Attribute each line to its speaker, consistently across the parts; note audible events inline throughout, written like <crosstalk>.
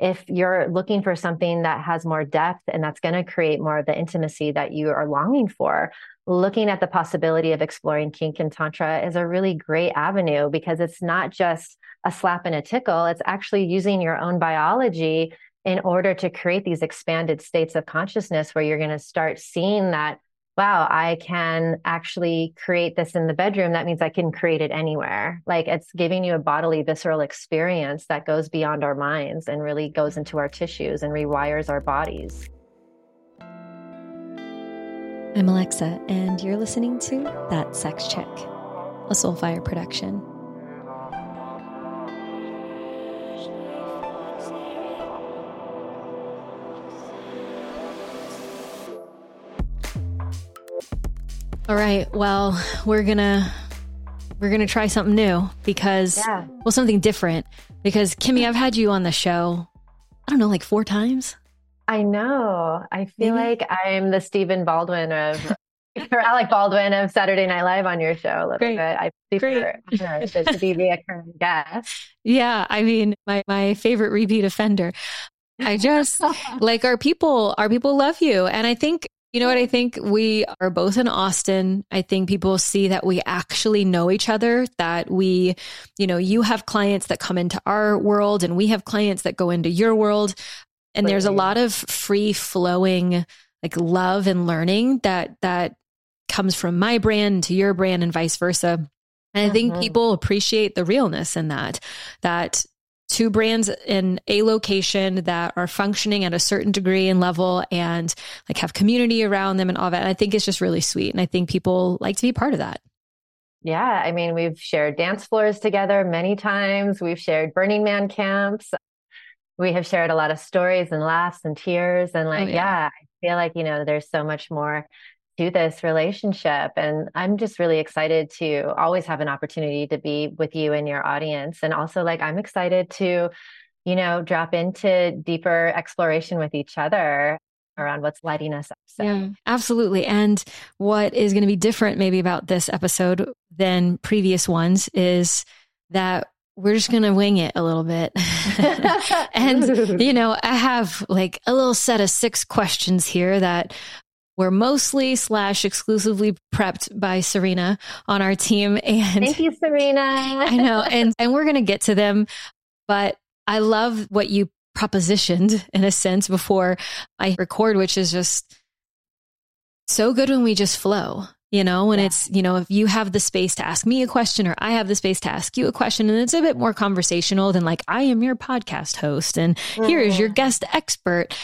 Speaker 1: if you're looking for something that has more depth and that's going to create more of the intimacy that you are longing for, looking at the possibility of exploring kink and tantra is a really great avenue because it's not just a slap and a tickle, it's actually using your own biology in order to create these expanded states of consciousness where you're going to start seeing that wow, I can actually create this in the bedroom. That means I can create it anywhere. Like it's giving you a bodily, visceral experience that goes beyond our minds and really goes into our tissues and rewires our bodies.
Speaker 2: I'm Alexa, and you're listening to That Sex Chick, a Soulfire production. All right. Well, we're gonna we're gonna try something new because yeah. well, something different. Because Kimi, I've had you on the show. I don't know, like four times.
Speaker 1: I know. I feel Maybe? like I'm the Stephen Baldwin of <laughs> <laughs> or Alec Baldwin of Saturday Night Live on your show a little Great. bit. I prefer to be the recurring <laughs> guest.
Speaker 2: Yeah, I mean, my my favorite repeat offender. I just like our people. Our people love you, and I think you know what? I think we are both in Austin. I think people see that we actually know each other, that we, you know, you have clients that come into our world and we have clients that go into your world. And there's a lot of free flowing like love and learning that that comes from my brand to your brand and vice versa. And I think mm-hmm. people appreciate the realness in that, that two brands in a location that are functioning at a certain degree and level and like have community around them and all that. And I think it's just really sweet. And I think people like to be part of that.
Speaker 1: Yeah. I mean, we've shared dance floors together many times. We've shared Burning Man camps. We have shared a lot of stories and laughs and tears. And oh, like, oh, yeah. yeah, I feel like, you know, there's so much more to this relationship. And I'm just really excited to always have an opportunity to be with you and your audience. And also, like, I'm excited to, you know, drop into deeper exploration with each other around what's lighting us up.
Speaker 2: So. Yeah, absolutely. And what is going to be different maybe about this episode than previous ones is that we're just going to wing it a little bit. <laughs> and, <laughs> you know, I have like a little set of six questions here that we're mostly slash exclusively prepped by Serena on our team. And
Speaker 1: thank you, Serena. <laughs>
Speaker 2: I know. And, and we're going to get to them. But I love what you propositioned in a sense before I record, which is just so good when we just flow. You know, when yeah. it's, you know, if you have the space to ask me a question or I have the space to ask you a question, and it's a bit more conversational than like, I am your podcast host and mm. here is your mm-hmm. guest expert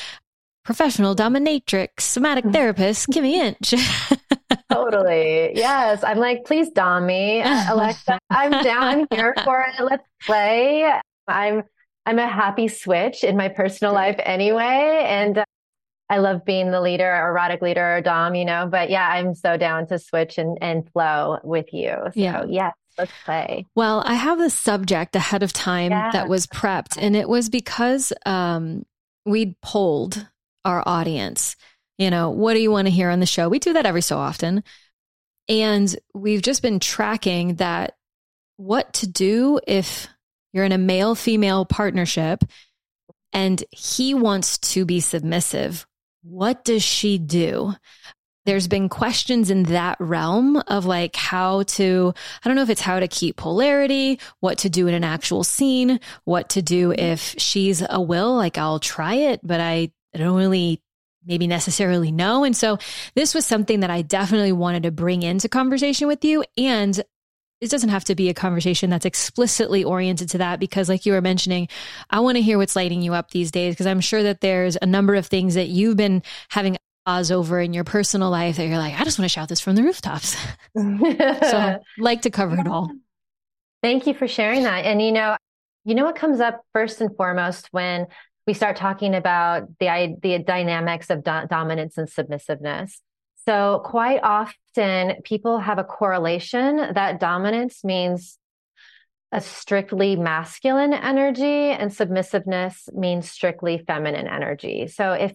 Speaker 2: professional dominatrix, somatic mm. therapist, Kimi Inch. <laughs>
Speaker 1: totally. Yes. I'm like, please dom me, <laughs> Alexa. I'm down here <laughs> for it. Let's play. I'm I'm a happy switch in my personal life anyway. And uh, I love being the leader, erotic leader or dom, you know, but yeah, I'm so down to switch and, and flow with you. So yeah. yes, let's play.
Speaker 2: Well, I have the subject ahead of time yeah. that was prepped and it was because um, we'd polled our audience. You know, what do you want to hear on the show? We do that every so often. And we've just been tracking that what to do if you're in a male female partnership and he wants to be submissive. What does she do? There's been questions in that realm of like how to, I don't know if it's how to keep polarity, what to do in an actual scene, what to do if she's a will, like I'll try it, but I I don't really maybe necessarily know. And so this was something that I definitely wanted to bring into conversation with you. And it doesn't have to be a conversation that's explicitly oriented to that because like you were mentioning i want to hear what's lighting you up these days because i'm sure that there's a number of things that you've been having pause over in your personal life that you're like i just want to shout this from the rooftops <laughs> <laughs> so like to cover it all
Speaker 1: thank you for sharing that and you know you know what comes up first and foremost when we start talking about the the dynamics of do- dominance and submissiveness. So quite often people have a correlation that dominance means a strictly masculine energy and submissiveness means strictly feminine energy. So if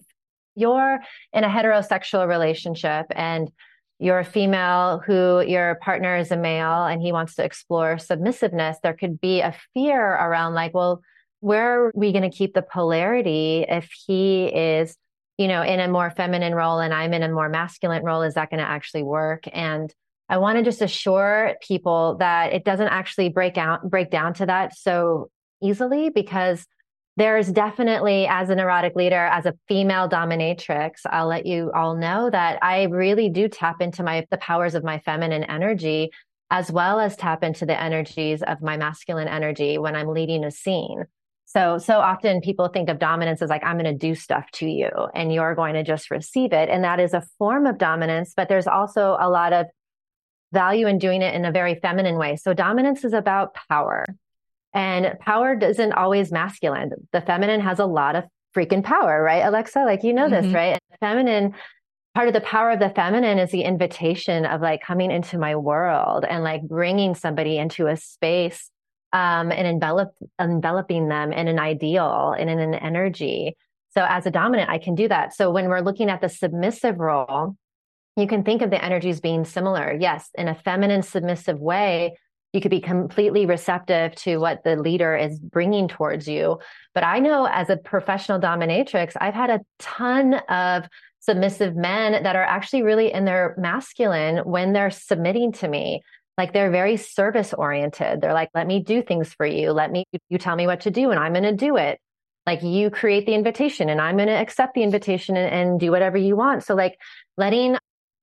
Speaker 1: you're in a heterosexual relationship and you're a female who your partner is a male and he wants to explore submissiveness, there could be a fear around like, well, where are we going to keep the polarity if he is, you know, in a more feminine role and I'm in a more masculine role? Is that going to actually work? And I want to just assure people that it doesn't actually break out break down to that so easily because there's definitely as an erotic leader as a female dominatrix i'll let you all know that i really do tap into my the powers of my feminine energy as well as tap into the energies of my masculine energy when i'm leading a scene so so often people think of dominance as like i'm going to do stuff to you and you're going to just receive it and that is a form of dominance but there's also a lot of value in doing it in a very feminine way. So dominance is about power. And power isn't always masculine. The feminine has a lot of freaking power, right, Alexa? Like, you know mm-hmm. this, right? And feminine, part of the power of the feminine is the invitation of like coming into my world and like bringing somebody into a space um, and envelop, enveloping them in an ideal and in an energy. So as a dominant, I can do that. So when we're looking at the submissive role, you can think of the energies being similar. Yes, in a feminine, submissive way, you could be completely receptive to what the leader is bringing towards you. But I know as a professional dominatrix, I've had a ton of submissive men that are actually really in their masculine when they're submitting to me. Like they're very service oriented. They're like, let me do things for you. Let me, you tell me what to do and I'm going to do it. Like you create the invitation and I'm going to accept the invitation and, and do whatever you want. So like letting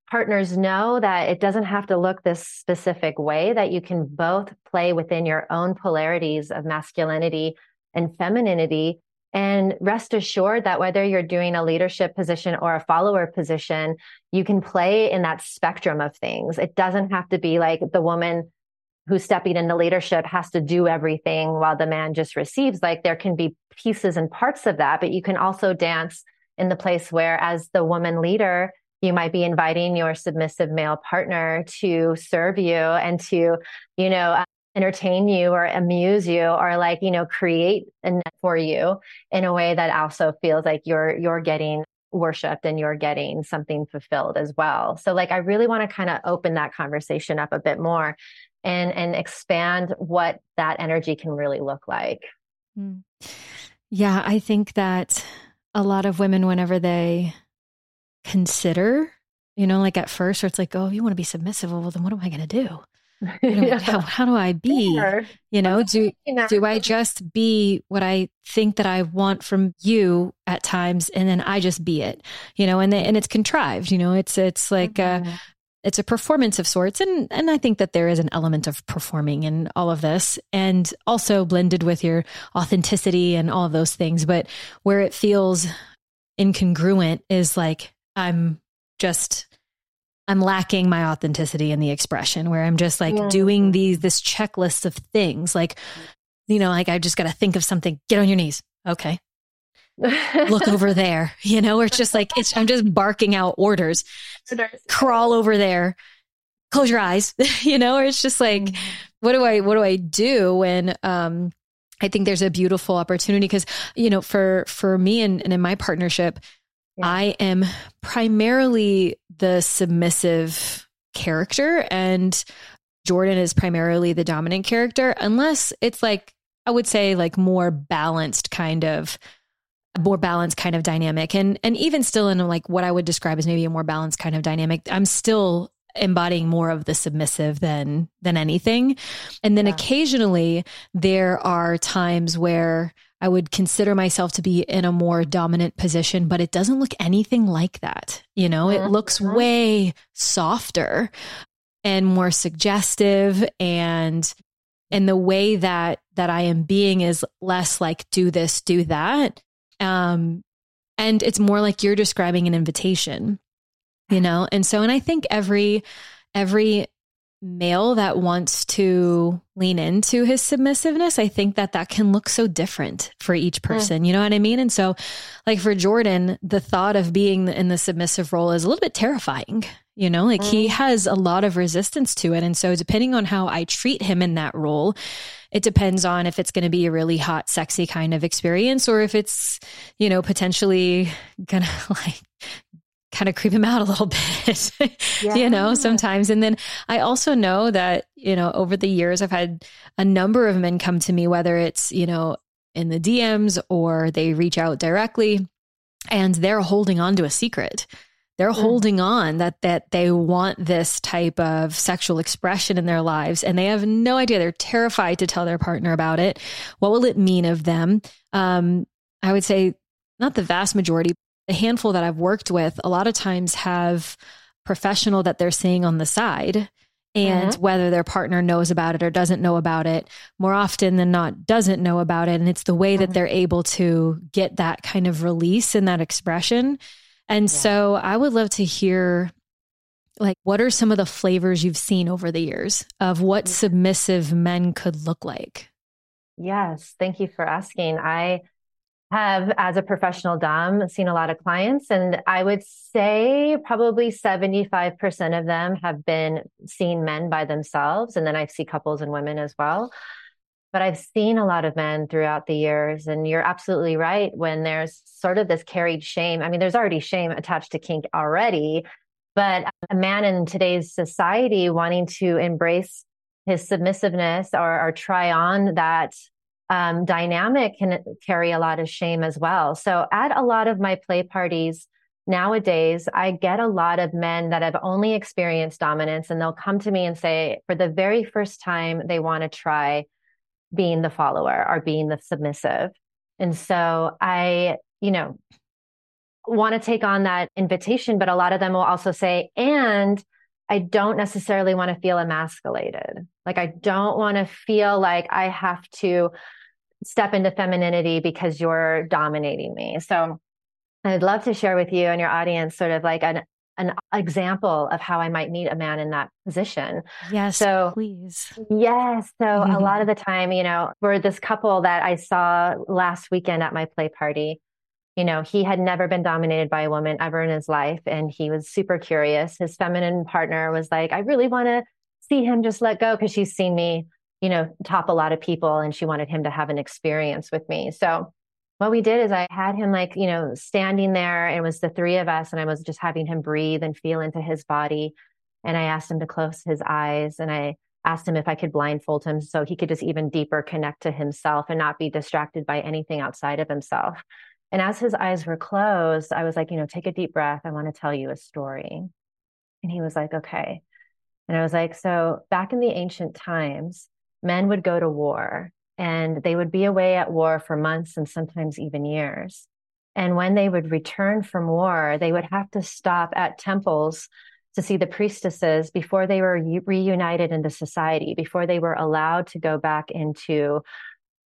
Speaker 1: partners know that it doesn't have to look this specific way, that you can both play within your own polarities of masculinity and femininity. And rest assured that whether you're doing a leadership position or a follower position, you can play in that spectrum of things. It doesn't have to be like the woman who's stepping into leadership has to do everything while the man just receives. Like there can be pieces and parts of that, but you can also dance in the place where, as the woman leader, you might be inviting your submissive male partner to serve you and to, you know, entertain you or amuse you or like, you know, create for you in a way that also feels like you're you're getting worshiped and you're getting something fulfilled as well. So like I really want to kind of open that conversation up a bit more and and expand what that energy can really look like. Hmm.
Speaker 2: Yeah, I think that a lot of women whenever they consider, you know, like at first, or it's like, oh, you want to be submissive. Well, then what am I going to do? <laughs> yeah. how, how, do I be? Sure. You know, do do I just be what I think that I want from you at times, and then I just be it? You know, and and it's contrived. You know, it's it's like mm-hmm. a, it's a performance of sorts, and and I think that there is an element of performing in all of this, and also blended with your authenticity and all of those things. But where it feels incongruent is like I'm just I'm lacking my authenticity in the expression where I'm just like yeah. doing these this checklist of things. Like you know like I just got to think of something. Get on your knees. Okay. Look <laughs> over there. You know or it's just like it's I'm just barking out orders. Crawl over there. Close your eyes. <laughs> You know or it's just like mm-hmm. what do I what do I do when um I think there's a beautiful opportunity because you know for for me and, and in my partnership yeah. I am primarily the submissive character and Jordan is primarily the dominant character, unless it's like, I would say like more balanced kind of more balanced kind of dynamic and and even still in like what I would describe as maybe a more balanced kind of dynamic I'm still embodying more of the submissive than than anything and then yeah. occasionally there are times where I would consider myself to be in a more dominant position, but it doesn't look anything like that. You know, it looks mm-hmm. way softer and more suggestive and and the way that that I am being is less like do this, do that. Um and it's more like you're describing an invitation. You know? And so and I think every every male that wants to lean into his submissiveness, I think that that can look so different for each person. Mm. You know what I mean? And so, like for Jordan, the thought of being in the submissive role is a little bit terrifying. You know, like mm. he has a lot of resistance to it. And so, depending on how I treat him in that role, it depends on if it's going to be a really hot, sexy kind of experience or if it's, you know, potentially going <laughs> to like kind of creep him out a little <laughs> bit, yeah. you know, sometimes. And then I also know that, you know, over the years, I've had a number of men come to me, whether it's, you know, in the DMs or they reach out directly and they're holding on to a secret. They're mm. holding on that that they want this type of sexual expression in their lives and they have no idea. They're terrified to tell their partner about it. What will it mean of them? Um, I would say not the vast majority, the handful that I've worked with, a lot of times have professional that they're seeing on the side and mm-hmm. whether their partner knows about it or doesn't know about it. More often than not doesn't know about it. And it's the way that mm-hmm. they're able to get that kind of release and that expression. And yeah. so i would love to hear like what are some of the flavors you've seen over the years of what submissive men could look like?
Speaker 1: Yes. Thank you for asking. I have, as a professional Dom, seen a lot of clients, and I would say probably 75% of them have been seen men by themselves. And then I see couples and women as well. But I've seen a lot of men throughout the years. And you're absolutely right when there's sort of this carried shame. I mean, there's already shame attached to kink already, but a man in today's society wanting to embrace his submissiveness or, or try on that um, dynamic can carry a lot of shame as well. So at a lot of my play parties nowadays, I get a lot of men that have only experienced dominance and they'll come to me and say, for the very first time, they want to try being the follower or being the submissive. And so I, you know, want to take on that invitation, but a lot of them will also say, and I don't necessarily want to feel emasculated. Like I don't want to feel like I have to step into femininity because you're dominating me. So I'd love to share with you and your audience sort of like an an example of how I might meet a man in that position.
Speaker 2: Yes, so please.
Speaker 1: Yes. So mm-hmm. a lot of the time, you know, for this couple that I saw last weekend at my play party, you know, he had never been dominated by a woman ever in his life. And he was super curious. His feminine partner was like, I really want to see him just let go because she's seen me you know, top a lot of people and she wanted him to have an experience with me. So what we did is I had him like, you know, standing there. and It was the three of us, and I was just having him breathe and feel into his body. And I asked him to close his eyes and I asked him if I could blindfold him so he could just even deeper connect to himself and not be distracted by anything outside of himself. And as his eyes were closed, I was like, you know, take a deep breath. I want to tell you a story. And he was like, okay. And I was like, so back in the ancient times, men would go to war and they would be away at war for months and sometimes even years. And when they would return from war, they would have to stop at temples to see the priestesses before they were reunited into society, before they were allowed to go back into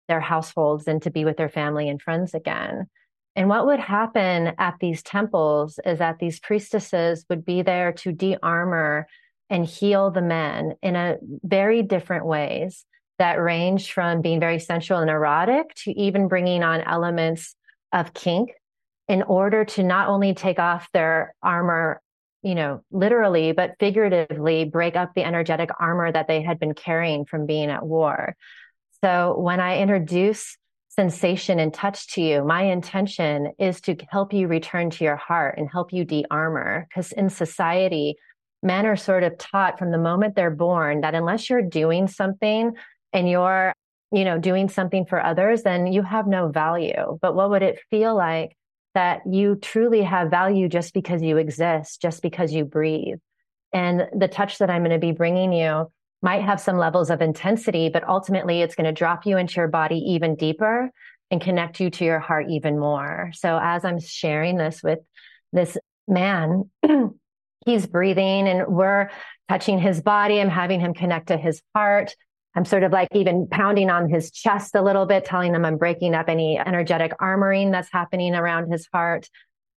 Speaker 1: their households and to be with their family and friends again. And what would happen at these temples is that these priestesses would be there to de armor and heal the men in a very different ways that range from being very sensual and erotic to even bringing on elements of kink in order to not only take off their armor you know literally but figuratively break up the energetic armor that they had been carrying from being at war. So when i introduce sensation and touch to you my intention is to help you return to your heart and help you de-armor because in society men are sort of taught from the moment they're born that unless you're doing something and you're, you know, doing something for others, then you have no value. But what would it feel like that you truly have value just because you exist, just because you breathe? And the touch that I'm going to be bringing you might have some levels of intensity, but ultimately it's going to drop you into your body even deeper and connect you to your heart even more. So as I'm sharing this with this man, <clears throat> he's breathing and we're touching his body. I'm having him connect to his heart. I'm sort of like even pounding on his chest a little bit, telling him I'm breaking up any energetic armoring that's happening around his heart.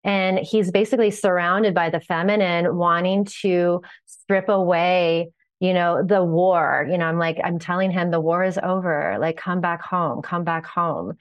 Speaker 1: And he's basically surrounded by the feminine, wanting to strip away, you know, the war. You know, I'm like, I'm telling him the war is over. Like, come back home, come back home.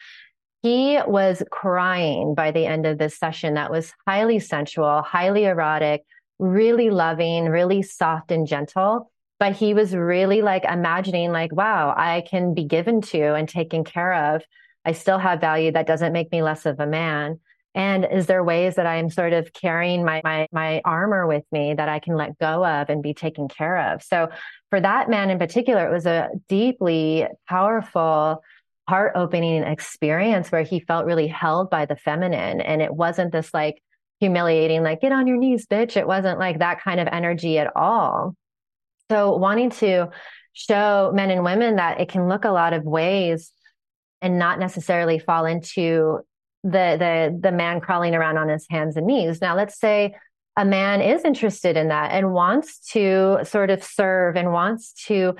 Speaker 1: He was crying by the end of this session that was highly sensual, highly erotic, really loving, really soft and gentle. But he was really like imagining, like, wow, I can be given to and taken care of. I still have value. That doesn't make me less of a man. And is there ways that I'm sort of carrying my, my, my armor with me that I can let go of and be taken care of? So for that man in particular, it was a deeply powerful heart opening experience where he felt really held by the feminine. And it wasn't this like humiliating, like, get on your knees, bitch. It wasn't like that kind of energy at all. So wanting to show men and women that it can look a lot of ways and not necessarily fall into the the the man crawling around on his hands and knees. Now let's say a man is interested in that and wants to sort of serve and wants to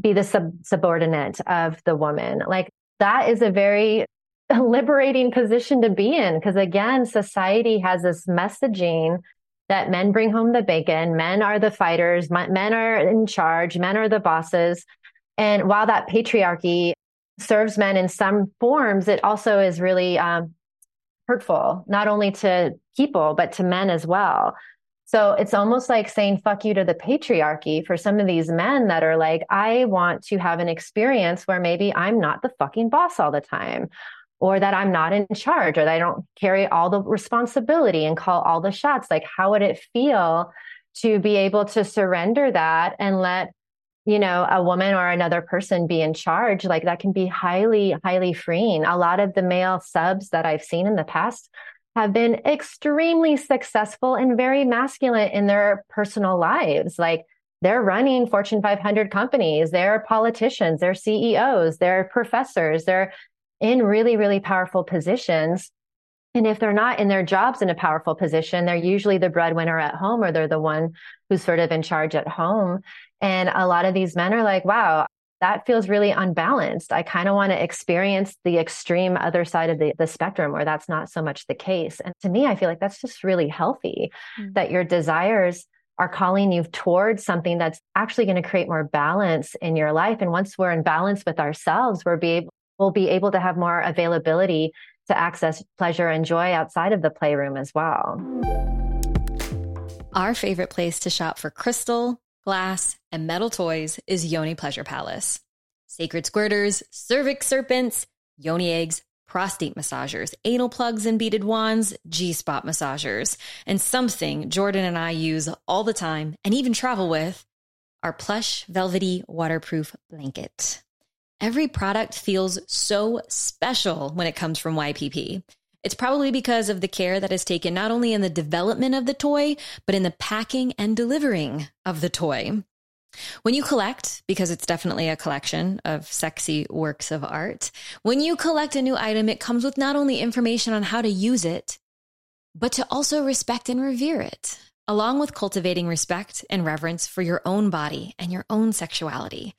Speaker 1: be the sub- subordinate of the woman. Like that is a very liberating position to be in. Because again society has this messaging that men bring home the bacon men are the fighters men are in charge men are the bosses. And while that patriarchy serves men in some forms it also is really um, hurtful not only to people but to men as well. So it's almost like saying fuck you to the patriarchy for some of these men that are like, I want to have an experience where maybe I'm not the fucking boss all the time, or that I'm not in charge, or that I don't carry all the responsibility and call all the shots. Like, how would it feel to be able to surrender that and let you know a woman or another person be in charge like that can be highly highly freeing a lot of the male subs that i've seen in the past have been extremely successful and very masculine in their personal lives. Like they're running Fortune 500 companies, they're politicians, they're CEOs, they're professors, they're in really, really powerful positions. And if they're not in their jobs in a powerful position, they're usually the breadwinner at home or they're the one who's sort of in charge at home. And a lot of these men are like, wow, that feels really unbalanced. I kind of want to experience the extreme other side of the, the spectrum where that's not so much the case. And to me, I feel like that's just really healthy mm-hmm. that your desires are calling you towards something that's actually going to create more balance in your life. And once we're in balance with ourselves, we're be able, we'll be able to have more availability to access pleasure and joy outside of the playroom as well.
Speaker 2: Our favorite place to shop for crystal, glass, and metal toys is Yoni Pleasure Palace. Sacred squirters, cervix serpents, yoni eggs, prostate massagers, anal plugs and beaded wands, G spot massagers, and something Jordan and I use all the time and even travel with our plush, velvety, waterproof blanket. Every product feels so special when it comes from YPP. It's probably because of the care that is taken not only in the development of the toy, but in the packing and delivering of the toy. When you collect, because it's definitely a collection of sexy works of art, when you collect a new item, it comes with not only information on how to use it, but to also respect and revere it, along with cultivating respect and reverence for your own body and your own sexuality.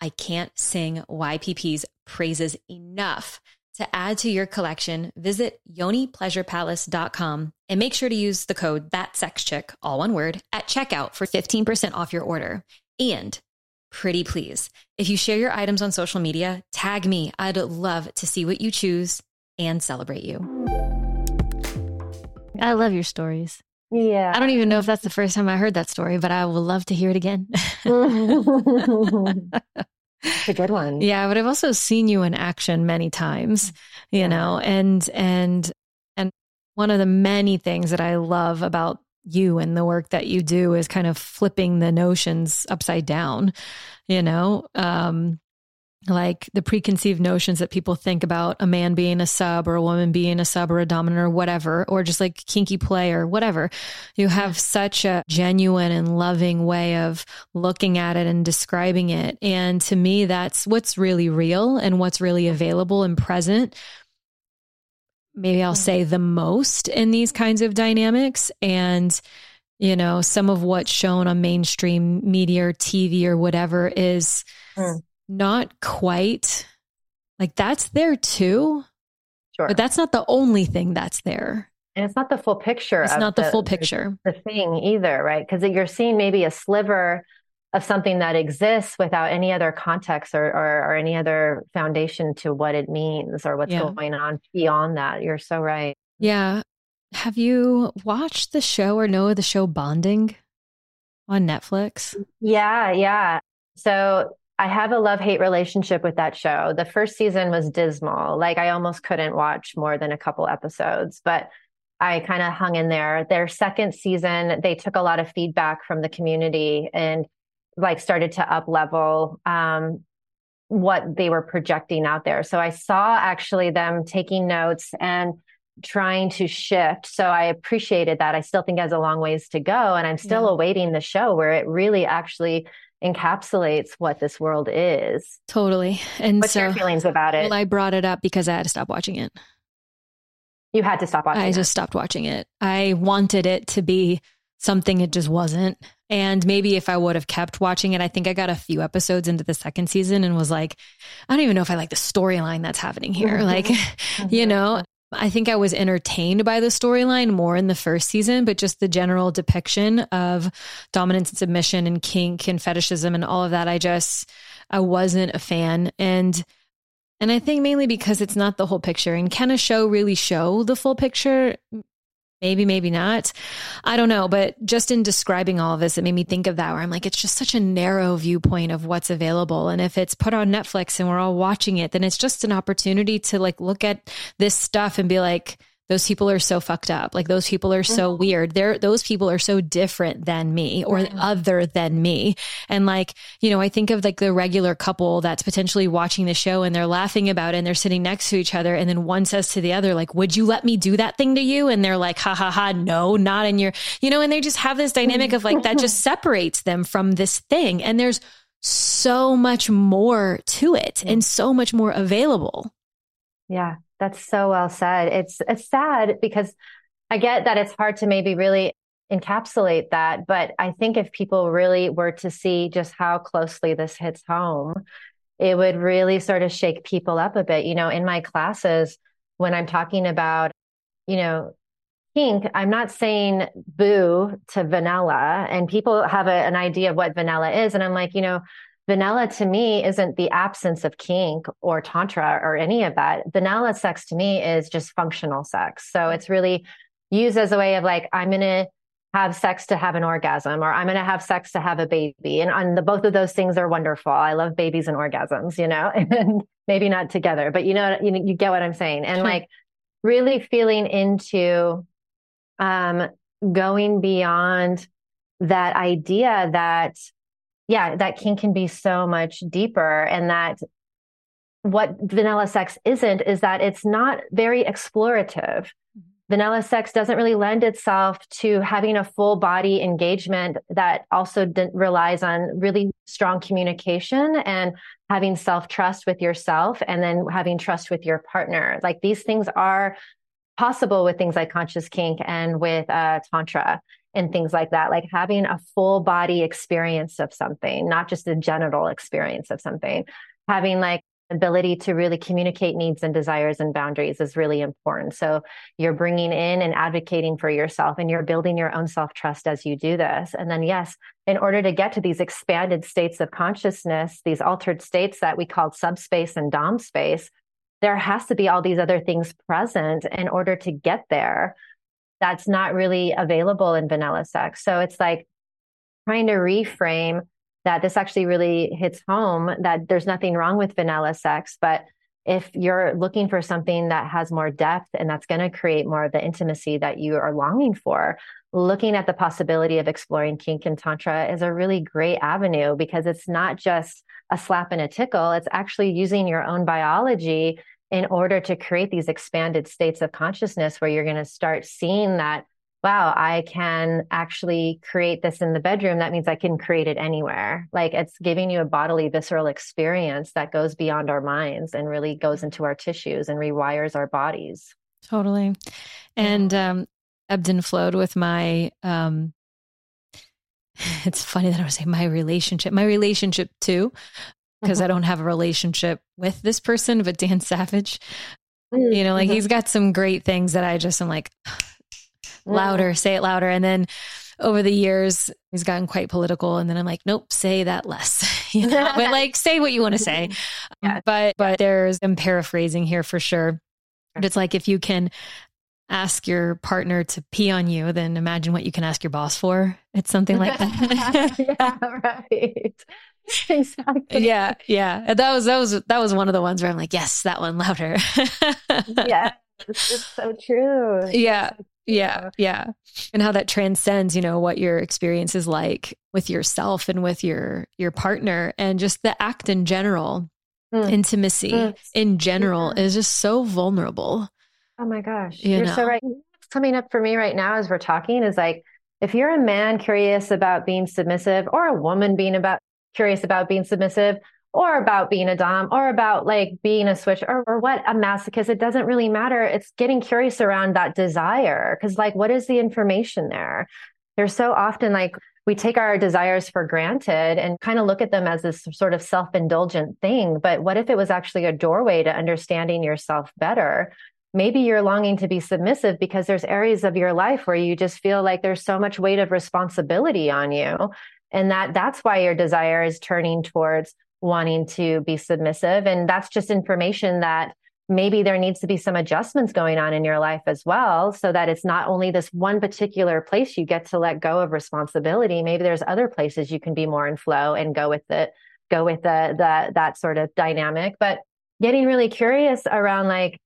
Speaker 2: I can't sing YPP's praises enough to add to your collection, visit yonipleasurepalace.com and make sure to use the code ThatSexChick, all one word, at checkout for 15% off your order. And pretty please, if you share your items on social media, tag me. I'd love to see what you choose and celebrate you. I love your stories.
Speaker 1: Yeah.
Speaker 2: I don't even know if that's the first time I heard that story, but I would love to hear it again. <laughs>
Speaker 1: It's a good one.
Speaker 2: Yeah, but I've also seen you in action many times, you yeah. know, and and and one of the many things that I love about you and the work that you do is kind of flipping the notions upside down, you know. Um like the preconceived notions that people think about a man being a sub or a woman being a sub or a dominant or whatever, or just like kinky play or whatever. You have such a genuine and loving way of looking at it and describing it. And to me, that's what's really real and what's really available and present. Maybe I'll say the most in these kinds of dynamics. And, you know, some of what's shown on mainstream media or TV or whatever is. Mm not quite like that's there too. Sure. But that's not the only thing that's there.
Speaker 1: And it's not the full picture.
Speaker 2: It's not the, the, full picture.
Speaker 1: The, thing either, right? Because you're seeing maybe a sliver of something that exists without any other context or, or, or any other foundation to what it means or what's yeah. going on beyond that. You're so right.
Speaker 2: Yeah. Have you watched the show or know the show Bonding on Netflix?
Speaker 1: Yeah, yeah. So I have a love hate relationship with that show. The first season was dismal. Like I almost couldn't watch more than a couple episodes, but I kind of hung in there. Their second season, they took a lot of feedback from the community and like started to up level. Um, what they were projecting out there. So I saw actually them taking notes and trying to shift. So I appreciated that. I still think has a long ways to go. And I'm still yeah. awaiting the show where it really actually encapsulates what this world is.
Speaker 2: Totally. And
Speaker 1: what's
Speaker 2: so,
Speaker 1: your feelings about it?
Speaker 2: Well, I brought it up because I had to stop watching it.
Speaker 1: You had to stop watching I
Speaker 2: it. just stopped watching it. I wanted it to be something it just wasn't. And maybe if I would have kept watching it, I think I got a few episodes into the second season and was like, I don't even know if I like the storyline that's happening here. Mm-hmm. like, <laughs> you mm-hmm. know, I think I was entertained by the storyline more in the first season, but just the general depiction of dominance and submission and kink and fetishism and all of that, I just I wasn't a fan. And and I think mainly because it's not the whole picture. And can a show really show the full picture? Maybe, maybe not. I don't know. But just in describing all of this, it made me think of that where I'm like, it's just such a narrow viewpoint of what's available. And if it's put on Netflix and we're all watching it, then it's just an opportunity to like look at this stuff and be like, those people are so fucked up. Like those people are so mm-hmm. weird. They're those people are so different than me or mm-hmm. other than me. And like, you know, I think of like the regular couple that's potentially watching the show and they're laughing about it and they're sitting next to each other. And then one says to the other, like, would you let me do that thing to you? And they're like, ha ha ha, no, not in your, you know, and they just have this dynamic of like that just <laughs> separates them from this thing. And there's so much more to it and so much more available.
Speaker 1: Yeah. That's so well said. It's it's sad because I get that it's hard to maybe really encapsulate that, but I think if people really were to see just how closely this hits home, it would really sort of shake people up a bit. You know, in my classes when I'm talking about, you know, kink, I'm not saying boo to vanilla and people have a, an idea of what vanilla is and I'm like, you know, vanilla to me isn't the absence of kink or tantra or any of that. Vanilla sex to me is just functional sex. So it's really used as a way of like, I'm going to have sex to have an orgasm or I'm going to have sex to have a baby. And on the both of those things are wonderful. I love babies and orgasms, you know, <laughs> and maybe not together, but you know, you, you get what I'm saying. And like really feeling into um going beyond that idea that yeah, that kink can be so much deeper and that what vanilla sex isn't is that it's not very explorative. Mm-hmm. Vanilla sex doesn't really lend itself to having a full body engagement that also d- relies on really strong communication and having self trust with yourself and then having trust with your partner. Like these things are possible with things like conscious kink and with uh, tantra and things like that, like having a full body experience of something, not just a genital experience of something, having like ability to really communicate needs and desires and boundaries is really important. So you're bringing in and advocating for yourself and you're building your own self trust as you do this. And then, yes, in order to get to these expanded states of consciousness, these altered states that we call subspace and dom space, there has to be all these other things present in order to get there that's not really available in vanilla sex. So it's like trying to reframe that this actually really hits home that there's nothing wrong with vanilla sex, but if you're looking for something that has more depth and that's going to create more of the intimacy that you are longing for, looking at the possibility of exploring kink and tantra is a really great avenue because it's not just a slap and a tickle. It's actually using your own biology in order to create these expanded states of consciousness where you're going to start seeing that wow i can actually create this in the bedroom. That means i can create it anywhere. Like it's giving you a bodily visceral experience that goes beyond our minds and really goes into our tissues and rewires our bodies.
Speaker 2: Totally. And um ebbed and flowed with my um <laughs> it's funny that I was saying my relationship, my relationship too, because I mm-hmm. don't have a relationship with this person, but Dan Savage, mm-hmm. you know, like he's got some great things that I just am like, <sighs> louder, say it louder. And then over the years, he's gotten quite political. And then I'm like, nope, say that less, <laughs> you know, <laughs> but like say what you want to say. Yeah. But, but there's, I'm paraphrasing here for sure. But it's like if you can ask your partner to pee on you, then imagine what you can ask your boss for. It's something like that. <laughs>
Speaker 1: yeah, right. <laughs> exactly.
Speaker 2: Yeah, yeah. That was that was that was one of the ones where I'm like, yes, that one louder. <laughs>
Speaker 1: yeah, it's just so true.
Speaker 2: Yeah. Yeah, yeah. And how that transcends, you know, what your experience is like with yourself and with your your partner and just the act in general. mm. intimacy mm. in general yeah. is just so vulnerable.
Speaker 1: Oh my gosh. You are so right. What's coming up for me right now as we're talking is like, if you're a man curious about being submissive or a woman being about curious about being submissive or about being a dom or about like being a switch or, or what a masochist it doesn't really matter it's getting curious around that desire because like what is the information there there's so often like we take our desires for granted and kind of look at them as this sort of self-indulgent thing but what if it was actually a doorway to understanding yourself better maybe you're longing to be submissive because there's areas of your life where you just feel like there's so much weight of responsibility on you. And that that's why your desire is turning towards wanting to be submissive. And that's just information that maybe there needs to be some adjustments going on in your life as well so that it's not only this one particular place you get to let go of responsibility maybe there's other places you can be more in flow and go with it go with the, the that sort of dynamic. But getting really curious around like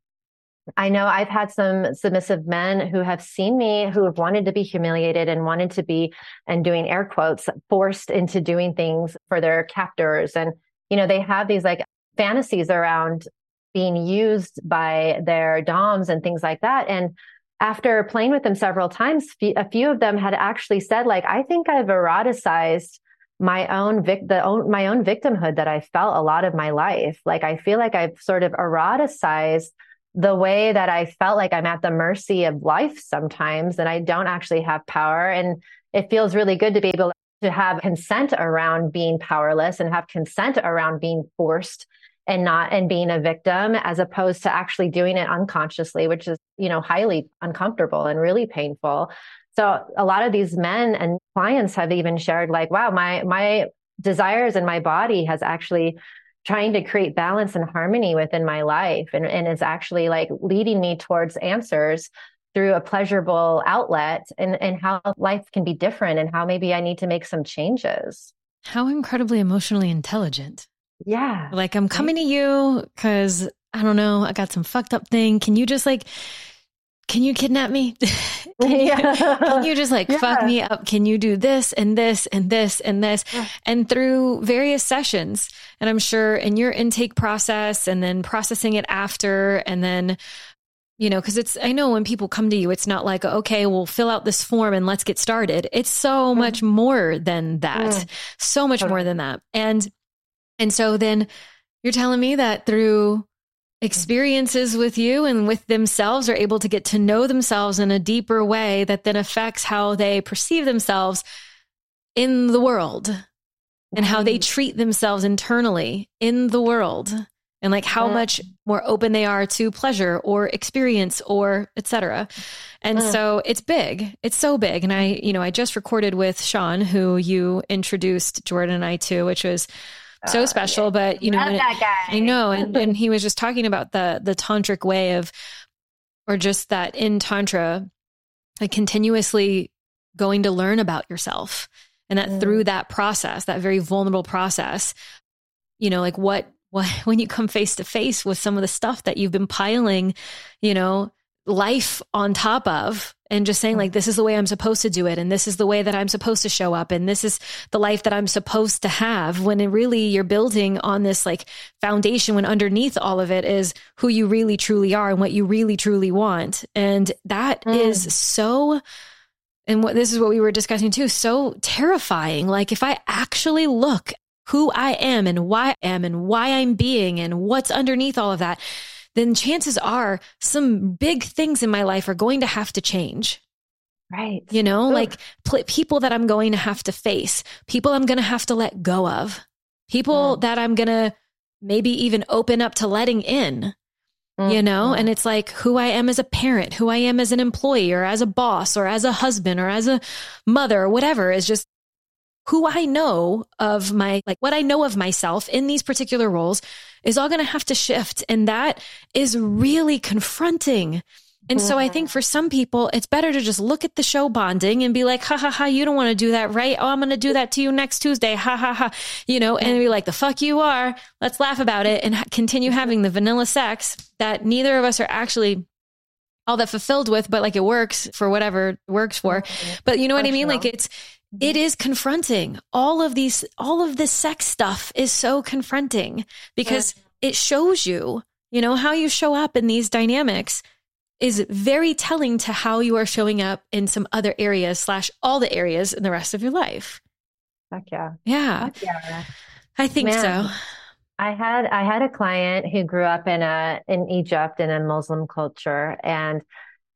Speaker 1: I know I've had some submissive men who have seen me who have wanted to be humiliated and wanted to be, and doing air quotes, forced into doing things for their captors. And, you know, they have these like fantasies around being used by their DOMs and things like that. And after playing with them several times, a few of them had actually said, like, I think I've eroticized my own vic the own my own victimhood that I felt a lot of my life. Like I feel like I've sort of eroticized the way that I felt like I'm at the mercy of life sometimes and I don't actually have power. And it feels really good to be able to have consent around being powerless and have consent around being forced and not and being a victim as opposed to actually doing it unconsciously which is you know highly uncomfortable and really painful so a lot of these men and clients have even shared like wow my my desires and my body has actually trying to create balance and harmony within my life and, and is actually like leading me towards answers through a pleasurable outlet and, and how life can be different and how maybe I need to make some changes.
Speaker 2: How incredibly emotionally intelligent.
Speaker 1: Yeah.
Speaker 2: Like I'm coming to you because I don't know, I got some fucked up thing. Can you just like can you kidnap me? <laughs> can, you, can, you, just like yeah. fuck me up? Can you do this and this and this and this? Yeah. And through various sessions, and I'm sure in your intake process and then processing it after, and then, you know, because it's, I know when people come to you, it's not like, okay, we'll fill out this form and let's get started. It's so mm. much more than that. Mm. So much totally. more than that. And, and so then you're telling me that through experiences with you and with themselves are able to get to know themselves in a deeper way that then affects how they perceive themselves in the world and how they treat themselves internally in the world and like how much more open they are to pleasure or experience or etc and mm. so it's big. It's so big. And i you know i just recorded with sean who you introduced jordan and i to which was so uh, special. But you know, I know, and, and he was just talking about the the tantric way of, or just that in tantra, like continuously going to learn about yourself, and that mm. through that process, that very vulnerable process, you know, like what what <laughs> when you come face to face with some of the stuff that you've been piling, you know, life on top of and just saying like this is the way I'm supposed to do it and this is the way that I'm supposed to show up and this is the life that I'm supposed to have when really you're building on this like foundation when underneath all of it is who you really truly are and what you really truly want. And that mm. is so and what this is what we were discussing too so terrifying. Like if I actually look who I am and why I am and why I'm being and what's underneath all of that then chances are some big things in my life are going to have to change.
Speaker 1: Right.
Speaker 2: You know, Ugh. like pl- people that I'm going to have to face, people I'm going to have to let go of, people mm. that I'm going to maybe even open up to letting in. Mm. You know, mm. and it's like who I am as a parent, who I am as an employee or as a boss or as a husband or as a mother or whatever is just who I know of my, like what I know of myself in these particular roles is all going to have to shift. And that is really confronting. And so I think mm-hmm. for some people, it's better to just look at the show bonding and be like, ha ha ha, you don't want to do that, right? Oh, I'm going to do that to you next Tuesday. Ha ha ha. You know, and be like, the fuck you are. Let's laugh about it and continue mm-hmm. having the vanilla sex that neither of us are actually all that fulfilled with, but like it works for whatever works for. Mm-hmm. But you know what I mean? Like it's, it is confronting. All of these, all of this sex stuff is so confronting because it shows you, you know, how you show up in these dynamics is very telling to how you are showing up in some other areas slash all the areas in the rest of your life.
Speaker 1: Heck yeah.
Speaker 2: Yeah.
Speaker 1: Heck yeah.
Speaker 2: I think Man, so.
Speaker 1: I had I had a client who grew up in a in Egypt in a Muslim culture and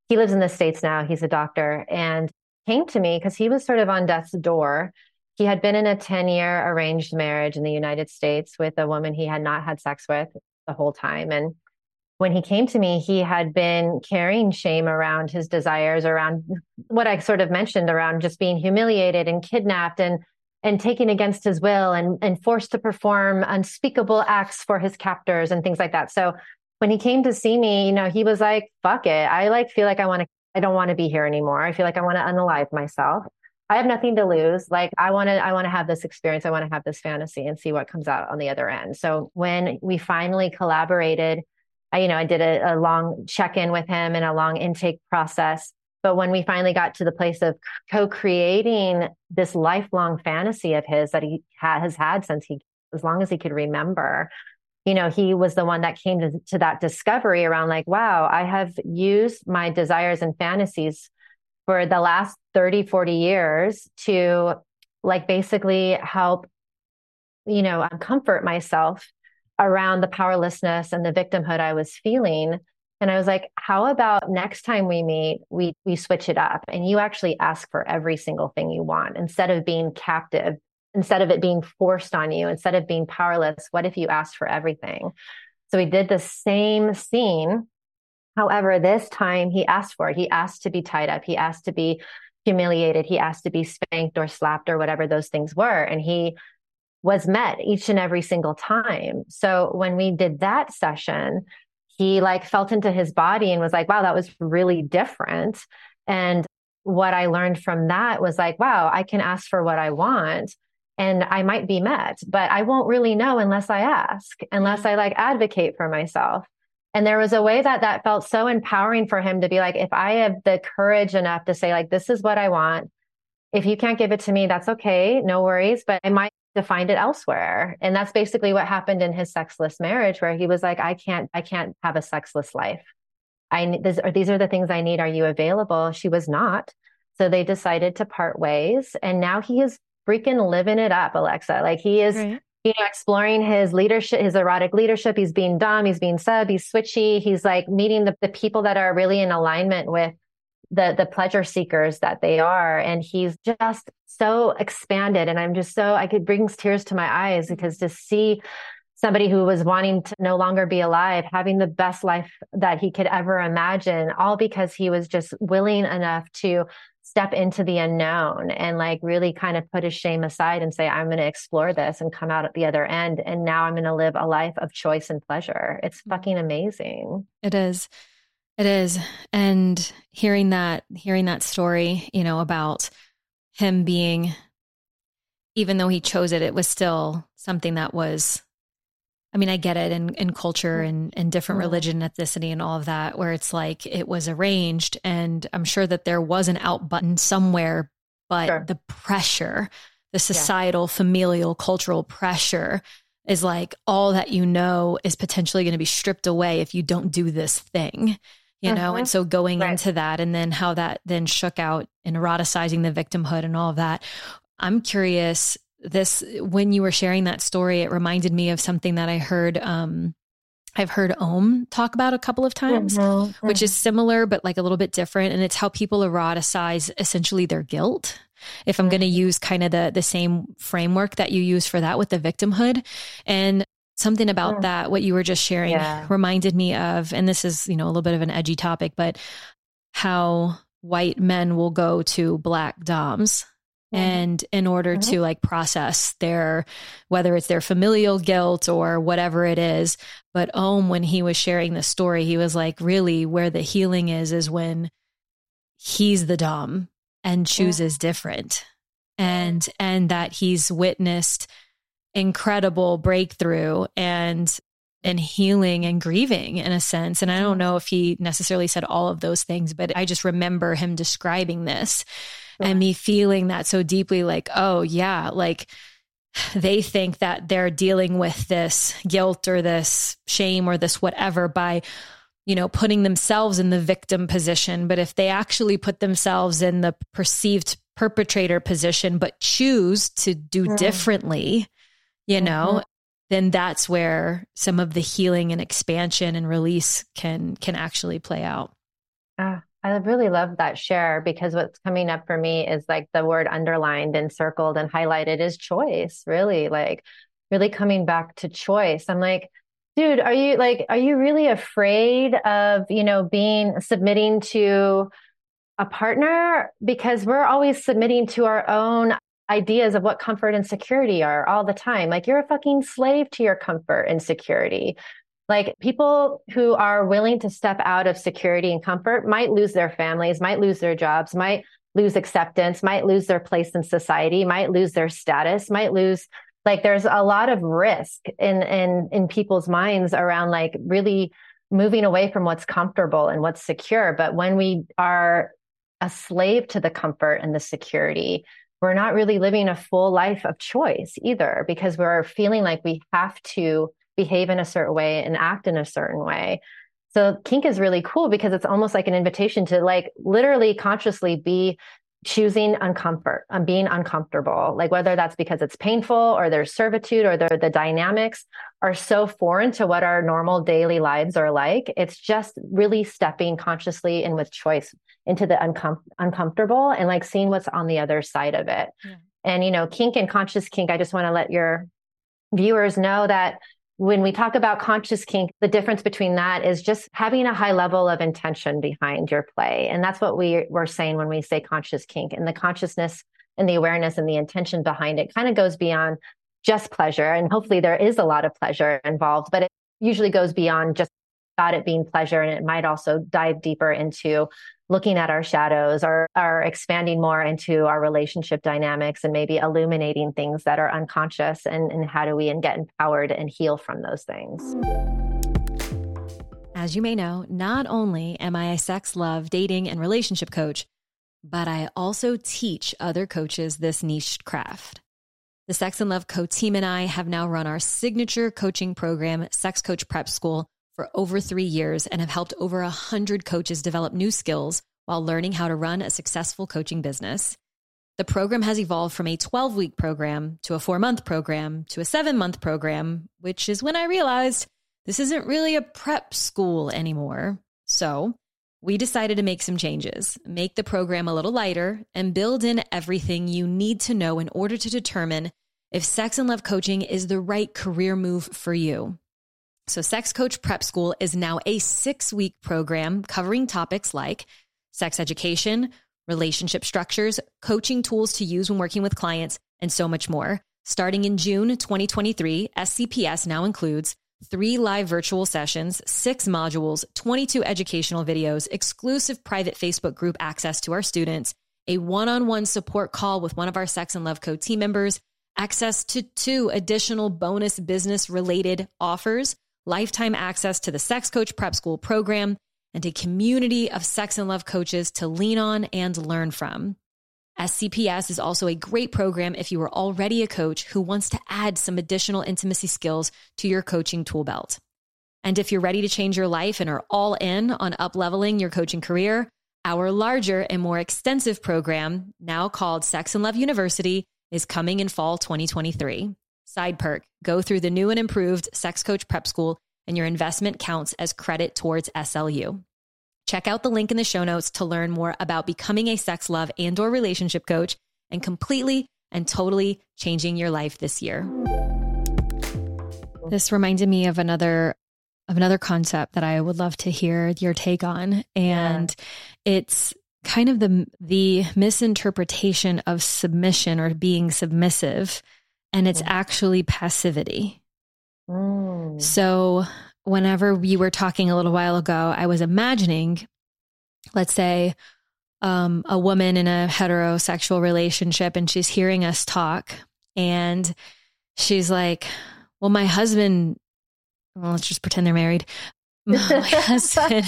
Speaker 1: he lives in the States now. He's a doctor and came to me because he was sort of on death's door. He had been in a 10 year arranged marriage in the United States with a woman he had not had sex with the whole time. And when he came to me, he had been carrying shame around his desires, around <laughs> what I sort of mentioned around just being humiliated and kidnapped and and taken against his will and and forced to perform unspeakable acts for his captors and things like that. So when he came to see me, you know, he was like, fuck it. I like feel like I want to I don't want to be here anymore. I feel like I want to unalive myself. I have nothing to lose. Like I want to, I want to have this experience. I want to have this fantasy and see what comes out on the other end. So when we finally collaborated, I, you know, I did a, a long check in with him and a long intake process. But when we finally got to the place of co-creating this lifelong fantasy of his that he ha- has had since he, as long as he could remember, you know, he was the one that came to, to that discovery around like, wow, I have used my desires and fantasies for the last 30, 40 years to like basically help, you know, comfort myself around the powerlessness and the victimhood I was feeling. And I was like, how about next time we meet, we we switch it up and you actually ask for every single thing you want instead of being captive instead of it being forced on you, instead of being powerless, what if you asked for everything? So we did the same scene. However, this time he asked for it. He asked to be tied up. He asked to be humiliated. He asked to be spanked or slapped or whatever those things were. And he was met each and every single time. So when we did that session, he like felt into his body and was like, wow, that was really different. And what I learned from that was like, wow, I can ask for what I want and I might be met, but I won't really know unless I ask, unless I like advocate for myself. And there was a way that that felt so empowering for him to be like, if I have the courage enough to say, like, this is what I want. If you can't give it to me, that's okay. No worries. But I might to find it elsewhere. And that's basically what happened in his sexless marriage, where he was like, I can't, I can't have a sexless life. I this, or these are the things I need. Are you available? She was not. So they decided to part ways. And now he is freaking living it up, Alexa. Like he is, right. you know, exploring his leadership, his erotic leadership. He's being Dom. He's being sub. He's switchy. He's like meeting the, the people that are really in alignment with the the pleasure seekers that they are and he's just so expanded and i'm just so i could brings tears to my eyes because to see somebody who was wanting to no longer be alive having the best life that he could ever imagine all because he was just willing enough to step into the unknown and like really kind of put his shame aside and say, I'm going to explore this and come out at the other end. And now I'm going to live a life of choice and pleasure. It's mm. fucking amazing.
Speaker 2: It is. It is. And hearing that, hearing that story, you know, about him being, even though he chose it, it was still something that was I mean, I get it in, in culture and, and different religion, ethnicity, and all of that, where it's like it was arranged. And I'm sure that there was an out button somewhere, but sure. the pressure, the societal, yeah. familial, cultural pressure is like all that you know is potentially going to be stripped away if you don't do this thing you know and mm-hmm. so going right. into that and then how that then shook out in eroticizing the victimhood and all of that i'm curious this when you were sharing that story it reminded me of something that i heard um I've heard Om talk about a couple of times, mm-hmm, which is mm-hmm. similar, but like a little bit different. And it's how people eroticize essentially their guilt. If I'm mm-hmm. going to use kind of the, the same framework that you use for that with the victimhood and something about mm. that, what you were just sharing yeah. reminded me of, and this is, you know, a little bit of an edgy topic, but how white men will go to black doms Mm-hmm. and in order mm-hmm. to like process their whether it's their familial guilt or whatever it is but om when he was sharing the story he was like really where the healing is is when he's the dom and chooses yeah. different and and that he's witnessed incredible breakthrough and and healing and grieving in a sense. And I don't mm-hmm. know if he necessarily said all of those things, but I just remember him describing this and me feeling that so deeply like, oh, yeah, like <sighs> they think that they're dealing with this guilt or this shame or this whatever by you know putting themselves in the victim position but if they actually put themselves in the perceived perpetrator position but choose to do mm. differently you know mm-hmm. then that's where some of the healing and expansion and release can can actually play out
Speaker 1: uh, I really love that share because what's coming up for me is like the word underlined and circled and highlighted is choice, really, like really coming back to choice. I'm like, dude, are you like, are you really afraid of, you know, being submitting to a partner? Because we're always submitting to our own ideas of what comfort and security are all the time. Like you're a fucking slave to your comfort and security. Like people who are willing to step out of security and comfort might lose their families, might lose their jobs, might lose acceptance, might lose their place in society, might lose their status, might lose like there's a lot of risk in in in people's minds around like really moving away from what's comfortable and what's secure. But when we are a slave to the comfort and the security, we're not really living a full life of choice either because we're feeling like we have to behave in a certain way and act in a certain way. So kink is really cool because it's almost like an invitation to like literally consciously be choosing uncomfort, um, being uncomfortable, like whether that's because it's painful or there's servitude or the, the dynamics are so foreign to what our normal daily lives are like. It's just really stepping consciously and with choice into the uncom- uncomfortable and like seeing what's on the other side of it. Yeah. And, you know, kink and conscious kink, I just want to let your viewers know that when we talk about conscious kink, the difference between that is just having a high level of intention behind your play. And that's what we were saying when we say conscious kink. And the consciousness and the awareness and the intention behind it kind of goes beyond just pleasure. And hopefully there is a lot of pleasure involved, but it usually goes beyond just about it being pleasure. And it might also dive deeper into looking at our shadows or are expanding more into our relationship dynamics and maybe illuminating things that are unconscious and, and how do we and get empowered and heal from those things.
Speaker 2: As you may know, not only am I a sex, love, dating, and relationship coach, but I also teach other coaches this niche craft. The Sex and Love Co team and I have now run our signature coaching program, Sex Coach Prep School for over three years and have helped over a hundred coaches develop new skills while learning how to run a successful coaching business. The program has evolved from a 12 week program to a four month program to a seven month program, which is when I realized this isn't really a prep school anymore. So we decided to make some changes, make the program a little lighter, and build in everything you need to know in order to determine if sex and love coaching is the right career move for you. So, Sex Coach Prep School is now a six week program covering topics like sex education, relationship structures, coaching tools to use when working with clients, and so much more. Starting in June 2023, SCPS now includes three live virtual sessions, six modules, 22 educational videos, exclusive private Facebook group access to our students, a one on one support call with one of our Sex and Love Co team members, access to two additional bonus business related offers lifetime access to the Sex Coach Prep School program, and a community of sex and love coaches to lean on and learn from. SCPS is also a great program if you are already a coach who wants to add some additional intimacy skills to your coaching tool belt. And if you're ready to change your life and are all in on upleveling your coaching career, our larger and more extensive program, now called Sex and Love University, is coming in fall 2023. Side perk go through the new and improved Sex Coach Prep School, and your investment counts as credit towards SLU. Check out the link in the show notes to learn more about becoming a sex, love, and or relationship coach and completely and totally changing your life this year. This reminded me of another of another concept that I would love to hear your take on and yeah. it's kind of the the misinterpretation of submission or being submissive and it's mm. actually passivity. Mm. So, whenever we were talking a little while ago, I was imagining, let's say, um, a woman in a heterosexual relationship and she's hearing us talk and she's like, Well, my husband, well, let's just pretend they're married. My <laughs> husband.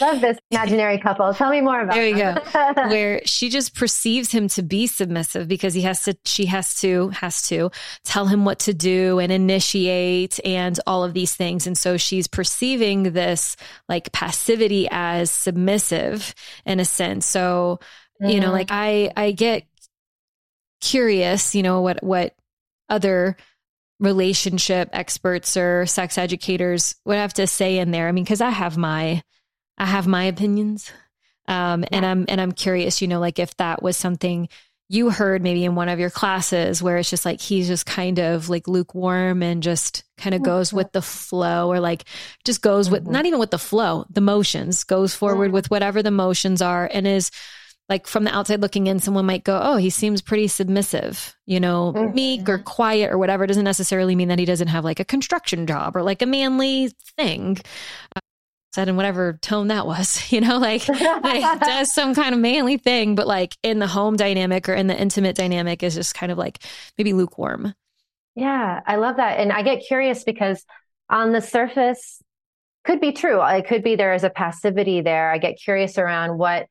Speaker 1: Love this imaginary couple. Tell me more about.
Speaker 2: There we go. <laughs> Where she just perceives him to be submissive because he has to. She has to has to tell him what to do and initiate and all of these things, and so she's perceiving this like passivity as submissive in a sense. So mm-hmm. you know, mm-hmm. like I I get curious. You know what what other relationship experts or sex educators would have to say in there. I mean, because I have my I have my opinions. Um, and I'm and I'm curious, you know, like if that was something you heard maybe in one of your classes where it's just like he's just kind of like lukewarm and just kind of goes with the flow or like just goes with mm-hmm. not even with the flow, the motions, goes forward with whatever the motions are and is like from the outside looking in, someone might go, Oh, he seems pretty submissive, you know, mm-hmm. meek or quiet or whatever. It doesn't necessarily mean that he doesn't have like a construction job or like a manly thing. Uh, said in whatever tone that was, <laughs> you know, like, like <laughs> does some kind of manly thing, but like in the home dynamic or in the intimate dynamic is just kind of like maybe lukewarm.
Speaker 1: Yeah, I love that. And I get curious because on the surface, could be true. It could be there is a passivity there. I get curious around what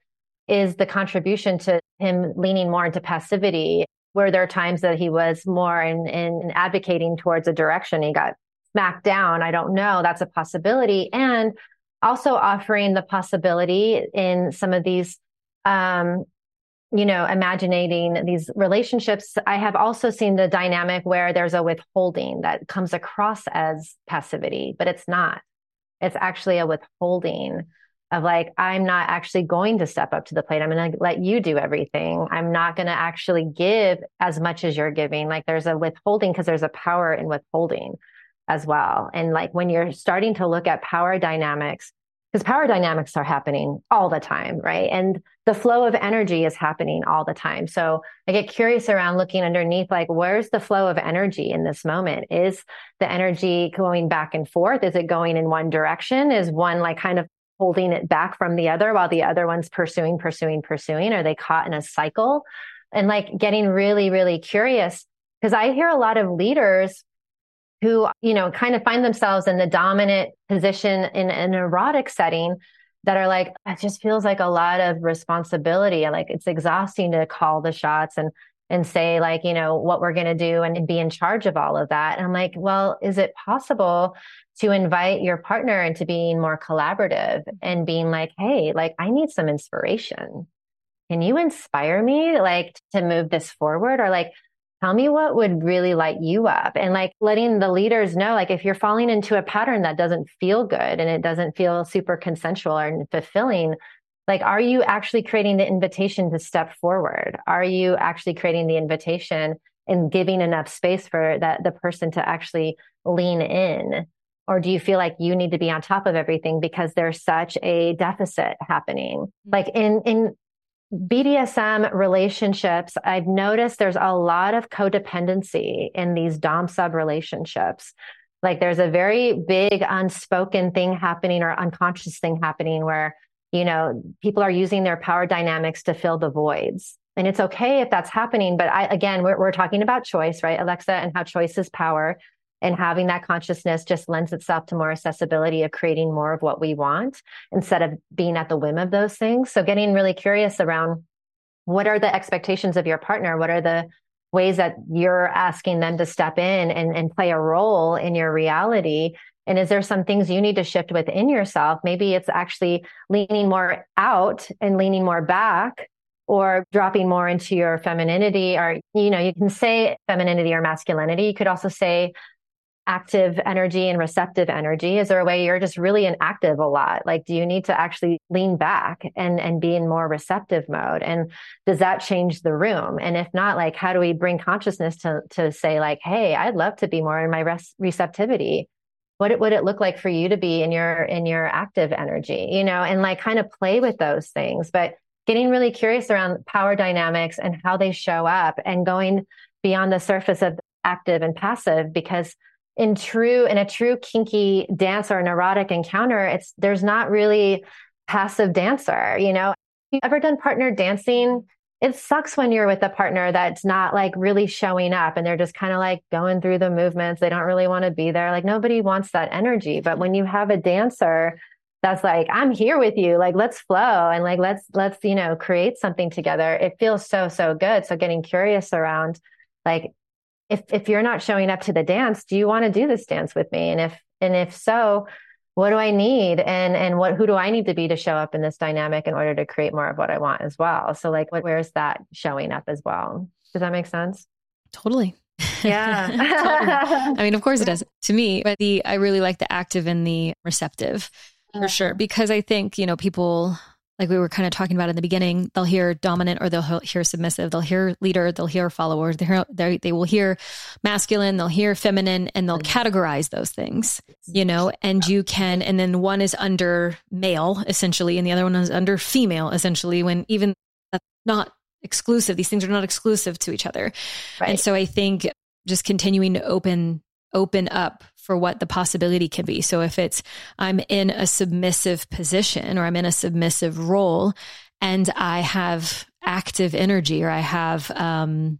Speaker 1: is the contribution to him leaning more into passivity. Were there are times that he was more in, in advocating towards a direction? He got smacked down. I don't know. That's a possibility. And also offering the possibility in some of these, um, you know, imagining these relationships. I have also seen the dynamic where there's a withholding that comes across as passivity, but it's not. It's actually a withholding of like, I'm not actually going to step up to the plate. I'm going to let you do everything. I'm not going to actually give as much as you're giving. Like there's a withholding because there's a power in withholding as well. And like when you're starting to look at power dynamics, because power dynamics are happening all the time, right? And the flow of energy is happening all the time. So I get curious around looking underneath, like, where's the flow of energy in this moment? Is the energy going back and forth? Is it going in one direction? Is one like kind of holding it back from the other while the other one's pursuing, pursuing, pursuing? Are they caught in a cycle? And like getting really, really curious because I hear a lot of leaders who, you know, kind of find themselves in the dominant position in an erotic setting that are like, it just feels like a lot of responsibility. Like it's exhausting to call the shots and and say like you know what we're going to do and, and, be in charge of all of that and i'm like well is it possible to invite your partner into being more collaborative and being like, hey, like I need some inspiration. Can you inspire me like to move this forward? Or like, tell me what would really light you up and like letting the leaders know like if you're falling into a pattern that doesn't feel good and it doesn't feel super consensual or fulfilling like are you actually creating the invitation to step forward are you actually creating the invitation and giving enough space for that the person to actually lean in or do you feel like you need to be on top of everything because there's such a deficit happening? Mm-hmm. Like in, in BDSM relationships, I've noticed there's a lot of codependency in these Dom sub relationships. Like there's a very big unspoken thing happening or unconscious thing happening where, you know, people are using their power dynamics to fill the voids. And it's okay if that's happening. But I, again, we're, we're talking about choice, right, Alexa, and how choice is power and having that consciousness just lends itself to more accessibility of creating more of what we want instead of being at the whim of those things. So getting really curious around what are the expectations of your partner? What are the ways that you're asking them to step in and, and play a role in your reality? And is there some things you need to shift within yourself? Maybe it's actually leaning more out and leaning more back or dropping more into your femininity or you know you can say femininity or masculinity. You could also say active energy and receptive energy? Is there a way you're just really inactive a lot? Like, do you need to actually lean back and, and be in more receptive mode? And does that change the room? And if not, like, how do we bring consciousness to, to say like, Hey, I'd love to be more in my res- receptivity. What it, would it look like for you to be in your, in your active energy, you know, and like kind of play with those things, but getting really curious around power dynamics and how they show up and going beyond the surface of active and passive because in true in a true kinky dance or an erotic encounter it's there's not really passive dancer you know you ever done partner dancing it sucks when you're with a partner that's not like really showing up and they're just kind of like going through the movements. They don't really want to be there. Like nobody wants that energy. But when you have a dancer that's like, I'm here with you, like let's flow and like let's let's, you know, create something together. It feels so, so good. So getting curious around like if if you're not showing up to the dance, do you want to do this dance with me? And if and if so, what do I need? And and what who do I need to be to show up in this dynamic in order to create more of what I want as well? So like where's that showing up as well? Does that make sense?
Speaker 2: Totally.
Speaker 1: Yeah. <laughs> <laughs>
Speaker 2: totally. I mean, of course it does to me, but the I really like the active and the receptive for sure because I think, you know, people like we were kind of talking about in the beginning, they'll hear dominant or they'll hear submissive. They'll hear leader, they'll hear follower, they hear, they, they will hear masculine, they'll hear feminine, and they'll mm-hmm. categorize those things, you know, and you can, and then one is under male essentially, and the other one is under female essentially, when even that's not exclusive. These things are not exclusive to each other. Right. And so I think just continuing to open open up for what the possibility can be. So if it's I'm in a submissive position or I'm in a submissive role and I have active energy or I have um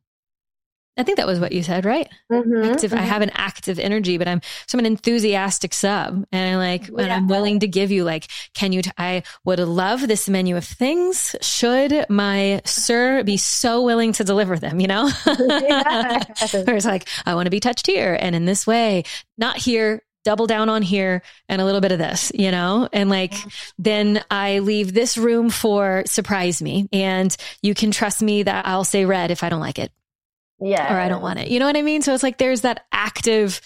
Speaker 2: I think that was what you said, right? Mm-hmm, active. Mm-hmm. I have an active energy, but I'm so I'm an enthusiastic sub, and I'm like, yeah. and I'm willing to give you like, can you? T- I would love this menu of things. Should my sir be so willing to deliver them? You know, <laughs> yeah. <laughs> where it's like, I want to be touched here and in this way, not here, double down on here and a little bit of this, you know? And like, then I leave this room for surprise me. And you can trust me that I'll say red if I don't like it
Speaker 1: yeah.
Speaker 2: or i don't want it. You know what i mean? So it's like there's that active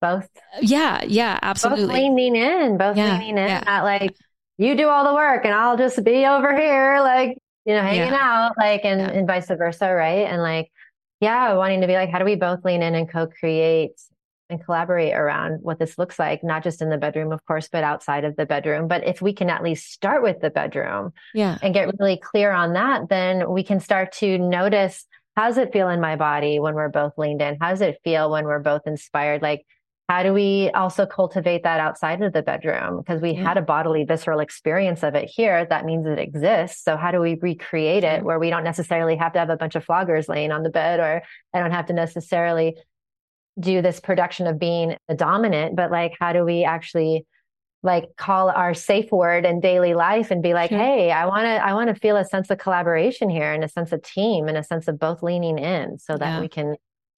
Speaker 1: both.
Speaker 2: Yeah yeah absolutely.
Speaker 1: both leaning in both yeah, leaning in yeah. not like you do all the work and i'll just be over here like you know hanging yeah. out like and, and vice versa right? And like yeah wanting to be like how do we both lean in and co-create and collaborate around what this looks like not just in the bedroom of course but outside of the bedroom. But if we can at least start with the bedroom
Speaker 2: yeah.
Speaker 1: and get really clear on that then we can start to notice how does it feel in my body when we're both leaned in? How does it feel when we're both inspired? Like, how do we also cultivate that outside of the bedroom? Because we yeah. had a bodily, visceral experience of it here. That means it exists. So, how do we recreate it where we don't necessarily have to have a bunch of floggers laying on the bed, or I don't have to necessarily do this production of being a dominant, but like, how do we actually like call our safe word in daily life and be like, sure. hey, I want to I want to feel a sense of collaboration here and a sense of team and a sense of both leaning in so that yeah. we can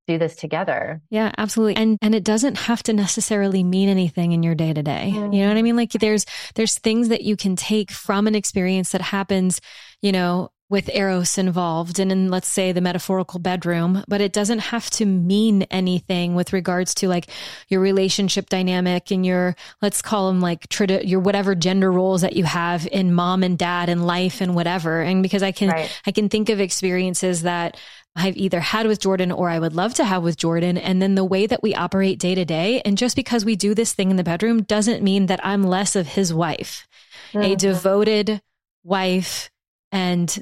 Speaker 1: do this together.
Speaker 2: Yeah, absolutely. And and it doesn't have to necessarily mean anything in your day to day. You know mm. what I mean? Like there's there's things that you can take from an experience that happens, you know, with Eros involved and in, let's say, the metaphorical bedroom, but it doesn't have to mean anything with regards to like your relationship dynamic and your, let's call them like tradi- your whatever gender roles that you have in mom and dad and life and whatever. And because I can, right. I can think of experiences that I've either had with Jordan or I would love to have with Jordan. And then the way that we operate day to day. And just because we do this thing in the bedroom doesn't mean that I'm less of his wife, mm-hmm. a devoted wife and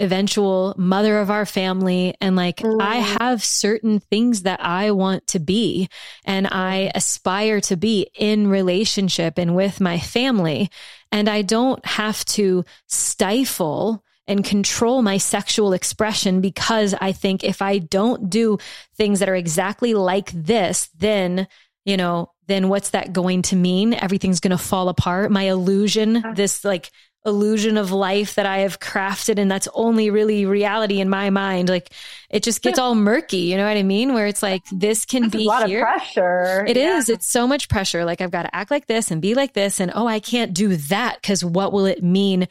Speaker 2: eventual mother of our family. And like, mm. I have certain things that I want to be and I aspire to be in relationship and with my family. And I don't have to stifle and control my sexual expression because I think if I don't do things that are exactly like this, then, you know, then what's that going to mean? Everything's going to fall apart. My illusion, this like illusion of life that I have crafted and that's only really reality in my mind. Like it just gets all murky, you know what I mean? Where it's like this can
Speaker 1: that's
Speaker 2: be
Speaker 1: a lot
Speaker 2: here.
Speaker 1: of pressure.
Speaker 2: It yeah. is. It's so much pressure. Like I've got to act like this and be like this and oh, I can't do that cuz what will it mean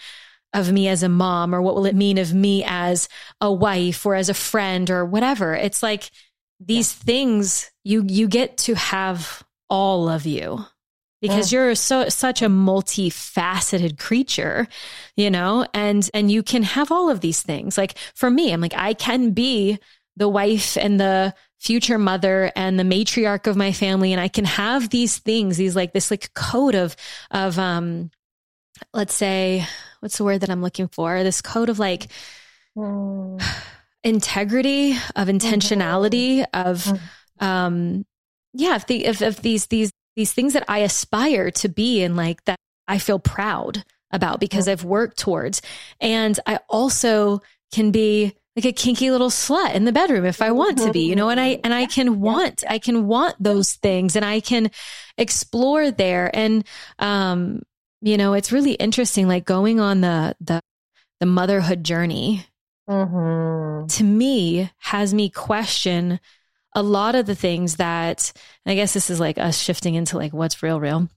Speaker 2: of me as a mom or what will it mean of me as a wife or as a friend or whatever. It's like these yeah. things you you get to have all of you because you're so such a multifaceted creature you know and and you can have all of these things like for me i'm like i can be the wife and the future mother and the matriarch of my family and i can have these things these like this like code of of um let's say what's the word that i'm looking for this code of like mm. <sighs> integrity of intentionality mm-hmm. of um yeah if the if, if these these these things that I aspire to be and like that I feel proud about because I've worked towards. And I also can be like a kinky little slut in the bedroom if I want to be, you know, and I, and I can want, I can want those things and I can explore there. And, um, you know, it's really interesting, like going on the, the, the motherhood journey mm-hmm. to me has me question a lot of the things that I guess this is like us shifting into like what's real, real.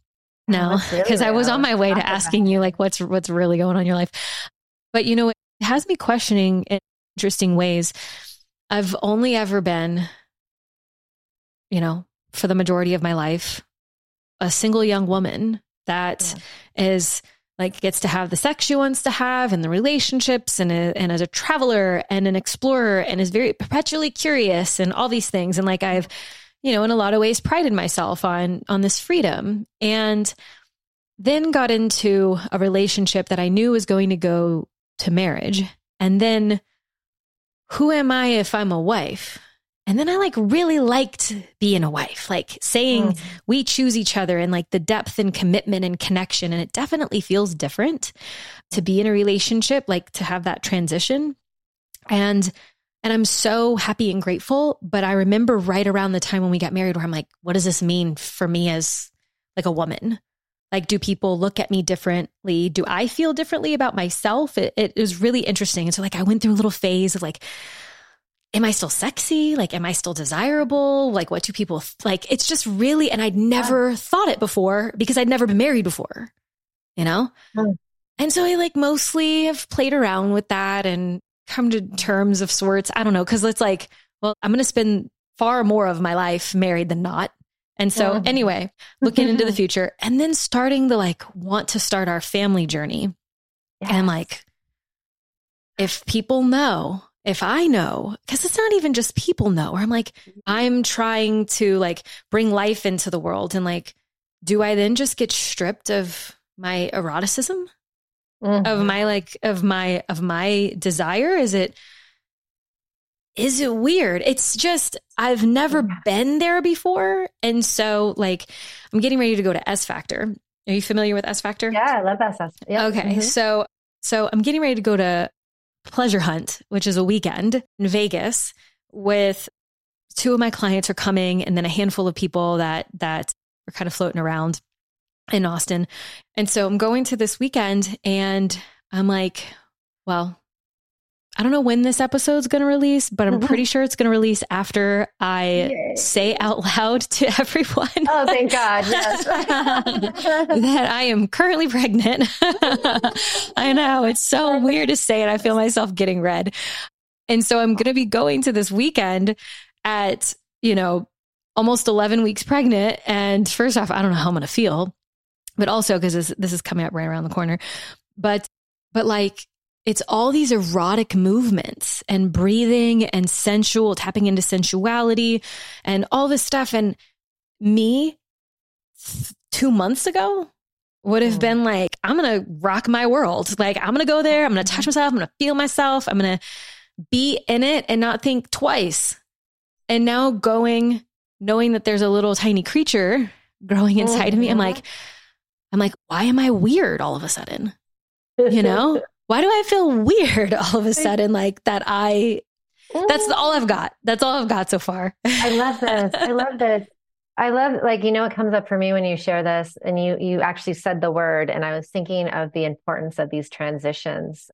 Speaker 2: No, because really I was on my way to asking you like what's what's really going on in your life. But you know, it has me questioning in interesting ways. I've only ever been, you know, for the majority of my life, a single young woman that yeah. is like gets to have the sex she wants to have and the relationships and, a, and as a traveler and an explorer and is very perpetually curious and all these things. And like I've you know in a lot of ways prided myself on on this freedom. And then got into a relationship that I knew was going to go to marriage. And then who am I if I'm a wife and then I like really liked being a wife, like saying mm. we choose each other and like the depth and commitment and connection. And it definitely feels different to be in a relationship, like to have that transition. And and I'm so happy and grateful. But I remember right around the time when we got married where I'm like, what does this mean for me as like a woman? Like, do people look at me differently? Do I feel differently about myself? It, it was really interesting. And so like I went through a little phase of like, am I still sexy? Like, am I still desirable? Like, what do people th- like? It's just really, and I'd never yeah. thought it before because I'd never been married before, you know? Mm. And so I like mostly have played around with that and come to terms of sorts. I don't know. Cause it's like, well, I'm going to spend far more of my life married than not. And so mm. anyway, looking into the <laughs> future and then starting to like want to start our family journey. Yes. And like, if people know if I know, because it's not even just people know, where I'm like, I'm trying to like bring life into the world and like, do I then just get stripped of my eroticism? Mm-hmm. Of my like of my of my desire? Is it is it weird? It's just I've never been there before. And so like I'm getting ready to go to S Factor. Are you familiar with S Factor?
Speaker 1: Yeah, I love S Factor.
Speaker 2: Yep. Okay. Mm-hmm. So so I'm getting ready to go to pleasure hunt, which is a weekend in Vegas with two of my clients are coming and then a handful of people that that are kind of floating around in Austin. And so I'm going to this weekend and I'm like, well, I don't know when this episode's going to release, but I'm pretty mm-hmm. sure it's going to release after I Yay. say out loud to <laughs> everyone.
Speaker 1: Oh, thank God. Yes. <laughs>
Speaker 2: that I am currently pregnant. <laughs> I know it's so weird to say it. I feel myself getting red. And so I'm going to be going to this weekend at, you know, almost 11 weeks pregnant. And first off, I don't know how I'm going to feel, but also because this, this is coming up right around the corner. But, but like, it's all these erotic movements and breathing and sensual, tapping into sensuality and all this stuff. And me two months ago would have mm. been like, I'm going to rock my world. Like, I'm going to go there. I'm going to touch myself. I'm going to feel myself. I'm going to be in it and not think twice. And now going, knowing that there's a little tiny creature growing inside mm-hmm. of me, I'm like, I'm like, why am I weird all of a sudden? You know? <laughs> why do I feel weird <laughs> all of a sudden? Like that I, that's mm. all I've got. That's all I've got so far.
Speaker 1: I love <laughs> this. I love this. I love like you know what comes up for me when you share this and you you actually said the word and I was thinking of the importance of these transitions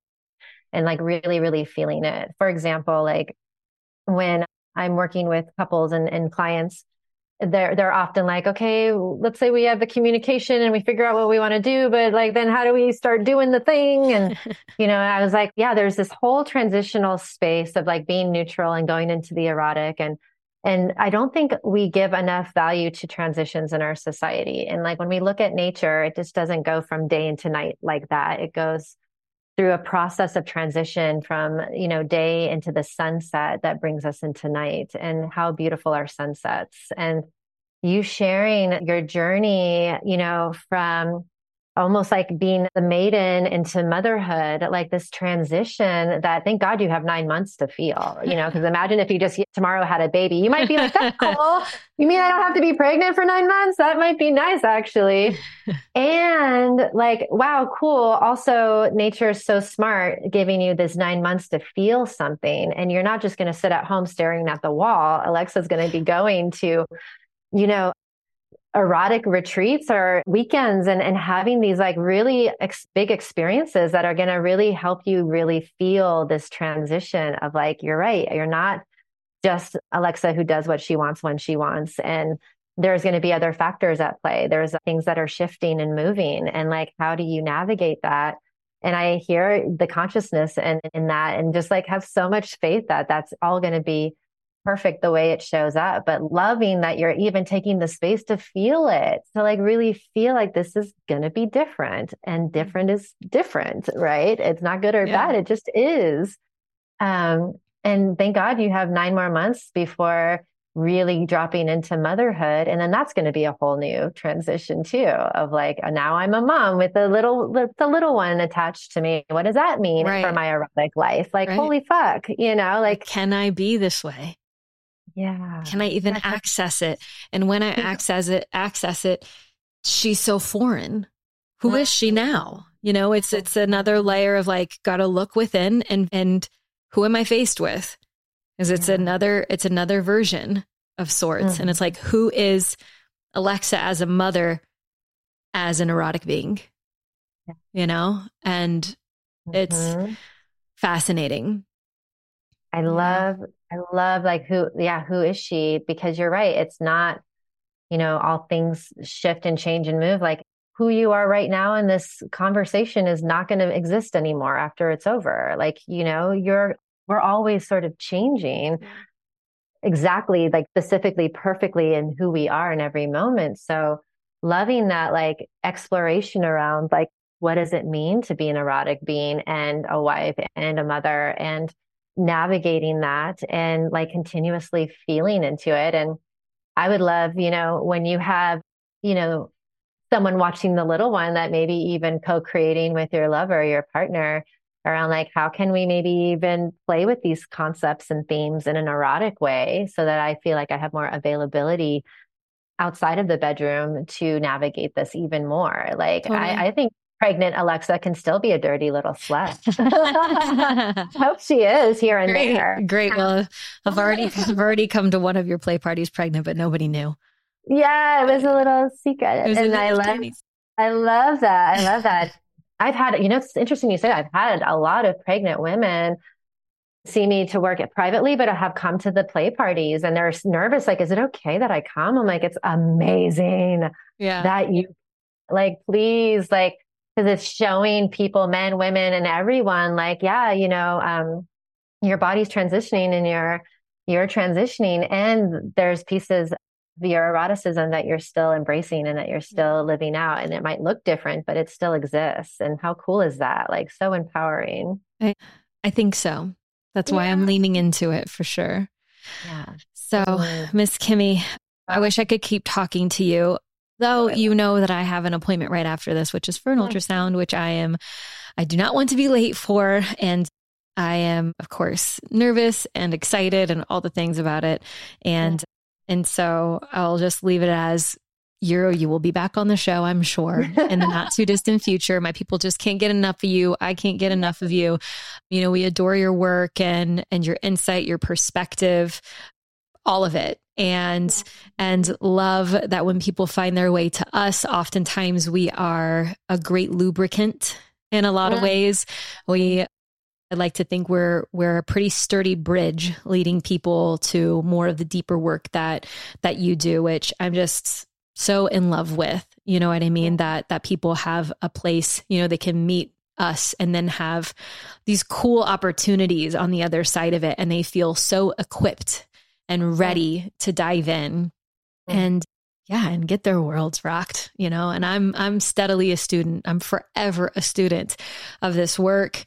Speaker 1: and like really really feeling it. For example, like when I'm working with couples and, and clients they're they're often like okay let's say we have the communication and we figure out what we want to do but like then how do we start doing the thing? And <laughs> you know i was like yeah there's this whole transitional space of like being neutral and going into the erotic and and i don't think we give enough value to transitions in our society. And like when we look at nature it just doesn't go from day into night like that. It goes through a process of transition from you know day into the sunset that brings us into night and how beautiful our sunsets. And you sharing your journey you know from almost like being the maiden into motherhood, like this transition that thank God you have nine months to feel, you know, because imagine if you just tomorrow had a baby, you might be like, that's <laughs> cool. You mean I don't have to be pregnant for nine months? That might be nice, actually. <laughs> and like, wow, cool. Also, nature is so smart giving you this nine months to feel something. And you're not just going to sit at home staring at the wall. Alexa's going to be going to, you know, erotic retreats or weekends and, and having these like really ex- big experiences that are going to really help you really feel this transition of like, you're right. You're not just Alexa who does what she wants when she wants. And there's going to be other factors at play. There's things that are shifting and moving. And like, how do you navigate that? And I hear the consciousness and in that and just like have so much faith that that's all going to be perfect the way it shows up, but loving that you're even taking the space to feel it, to like really feel like this is going to be different and mm-hmm. different is different, right? It's not good or yeah. bad. It just is. Um, and thank God you have nine more months before really dropping into motherhood. And then that's going to be a whole new transition too of like, now I'm a mom with a little, the little one attached to me. What does that mean right. for my erotic life? Like, right. holy fuck, you know, like,
Speaker 2: can I be this way?
Speaker 1: Yeah.
Speaker 2: Can I even access it? And when I <laughs> access it, access it, she's so foreign. Who is she now? You know, it's it's another layer of like gotta look within and and who am I faced with? Because it's yeah. another it's another version of sorts. Mm-hmm. And it's like, who is Alexa as a mother, as an erotic being? Yeah. You know? And mm-hmm. it's fascinating.
Speaker 1: I love I love like who, yeah, who is she? Because you're right. It's not, you know, all things shift and change and move. Like who you are right now in this conversation is not going to exist anymore after it's over. Like, you know, you're, we're always sort of changing exactly, like specifically, perfectly in who we are in every moment. So loving that like exploration around like, what does it mean to be an erotic being and a wife and a mother and navigating that and like continuously feeling into it. And I would love, you know, when you have, you know, someone watching the little one that maybe even co-creating with your lover, your partner around like how can we maybe even play with these concepts and themes in an erotic way so that I feel like I have more availability outside of the bedroom to navigate this even more. Like totally. I, I think pregnant Alexa can still be a dirty little slut. I <laughs> hope she is here and
Speaker 2: great,
Speaker 1: there.
Speaker 2: Great. Well, I've already <laughs> I've already come to one of your play parties pregnant, but nobody knew.
Speaker 1: Yeah, it was a little secret, and I love I love that. I love that. <laughs> I've had you know it's interesting you say I've had a lot of pregnant women see me to work it privately, but I have come to the play parties and they're nervous. Like, is it okay that I come? I'm like, it's amazing
Speaker 2: yeah.
Speaker 1: that you like, please, like, because it's showing people, men, women, and everyone like, yeah, you know, um, your body's transitioning and you're you're transitioning, and there's pieces of your eroticism that you're still embracing and that you're still living out, and it might look different, but it still exists. And how cool is that? Like so empowering.
Speaker 2: I, I think so. That's why I'm leaning into it for sure.
Speaker 1: Yeah.
Speaker 2: So, Miss Kimi, I wish I could keep talking to you. Though you know that I have an appointment right after this, which is for an oh. ultrasound, which I am, I do not want to be late for. And I am, of course, nervous and excited and all the things about it. And, yeah. and so I'll just leave it as you you will be back on the show, I'm sure, in the not too distant future. My people just can't get enough of you. I can't get enough of you. You know, we adore your work and and your insight, your perspective, all of it. And and love that when people find their way to us oftentimes we are a great lubricant in a lot yeah. of ways. We I like to think we're we're a pretty sturdy bridge leading people to more of the deeper work that that you do which I'm just so in love with. You know what I mean? That that people have a place you know they can meet us and then have these cool opportunities on the other side of it and they feel so equipped and ready to dive in and yeah and get their worlds rocked you know and i'm i'm steadily a student i'm forever a student of this work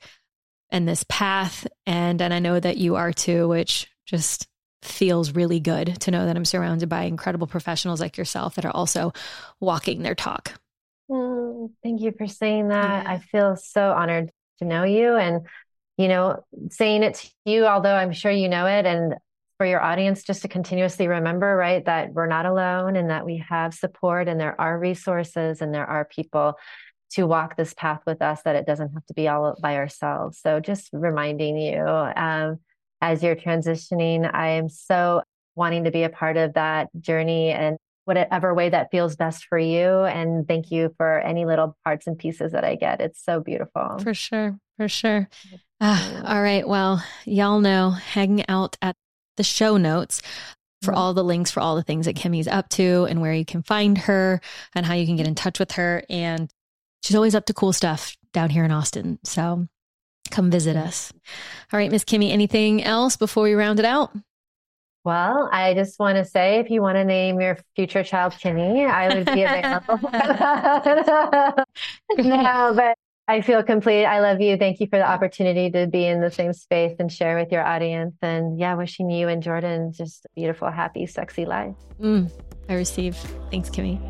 Speaker 2: and this path and and i know that you are too which just feels really good to know that i'm surrounded by incredible professionals like yourself that are also walking their talk
Speaker 1: mm, thank you for saying that. Yeah. I feel so honored to know you and, you know, saying it to you, although I'm sure you know it. And for your audience, just to continuously remember, right, that we're not alone and that we have support and there are resources and there are people to walk this path with us, that it doesn't have to be all by ourselves. So just reminding you um, as you're transitioning, I am so wanting to be a part of that journey and whatever way that feels best for you. And thank you for any little parts and pieces that I get. It's so beautiful.
Speaker 2: For sure. For sure. Uh, all right. Well, y'all know hanging out at the show notes for mm-hmm. all the links for all the things that Kimi's up to and where you can find her and how you can get in touch with her. And she's always up to cool stuff down here in Austin. So come visit us. All right, Miss Kimi, anything else before we round it out?
Speaker 1: Well, I just want to say if you want to name your future child Kimi, I would be available. <laughs> <laughs> no, but I feel complete. I love you. Thank you for the opportunity to be in the same space and share with your audience. And yeah, wishing you and Jordan just a beautiful, happy, sexy life.
Speaker 2: Mm, I receive. Thanks, Kimi.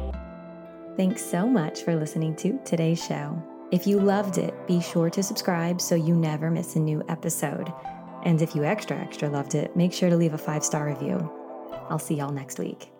Speaker 3: Thanks so much for listening to today's show. If you loved it, be sure to subscribe so you never miss a new episode. And if you extra, extra loved it, make sure to leave a five star review. I'll see y'all next week.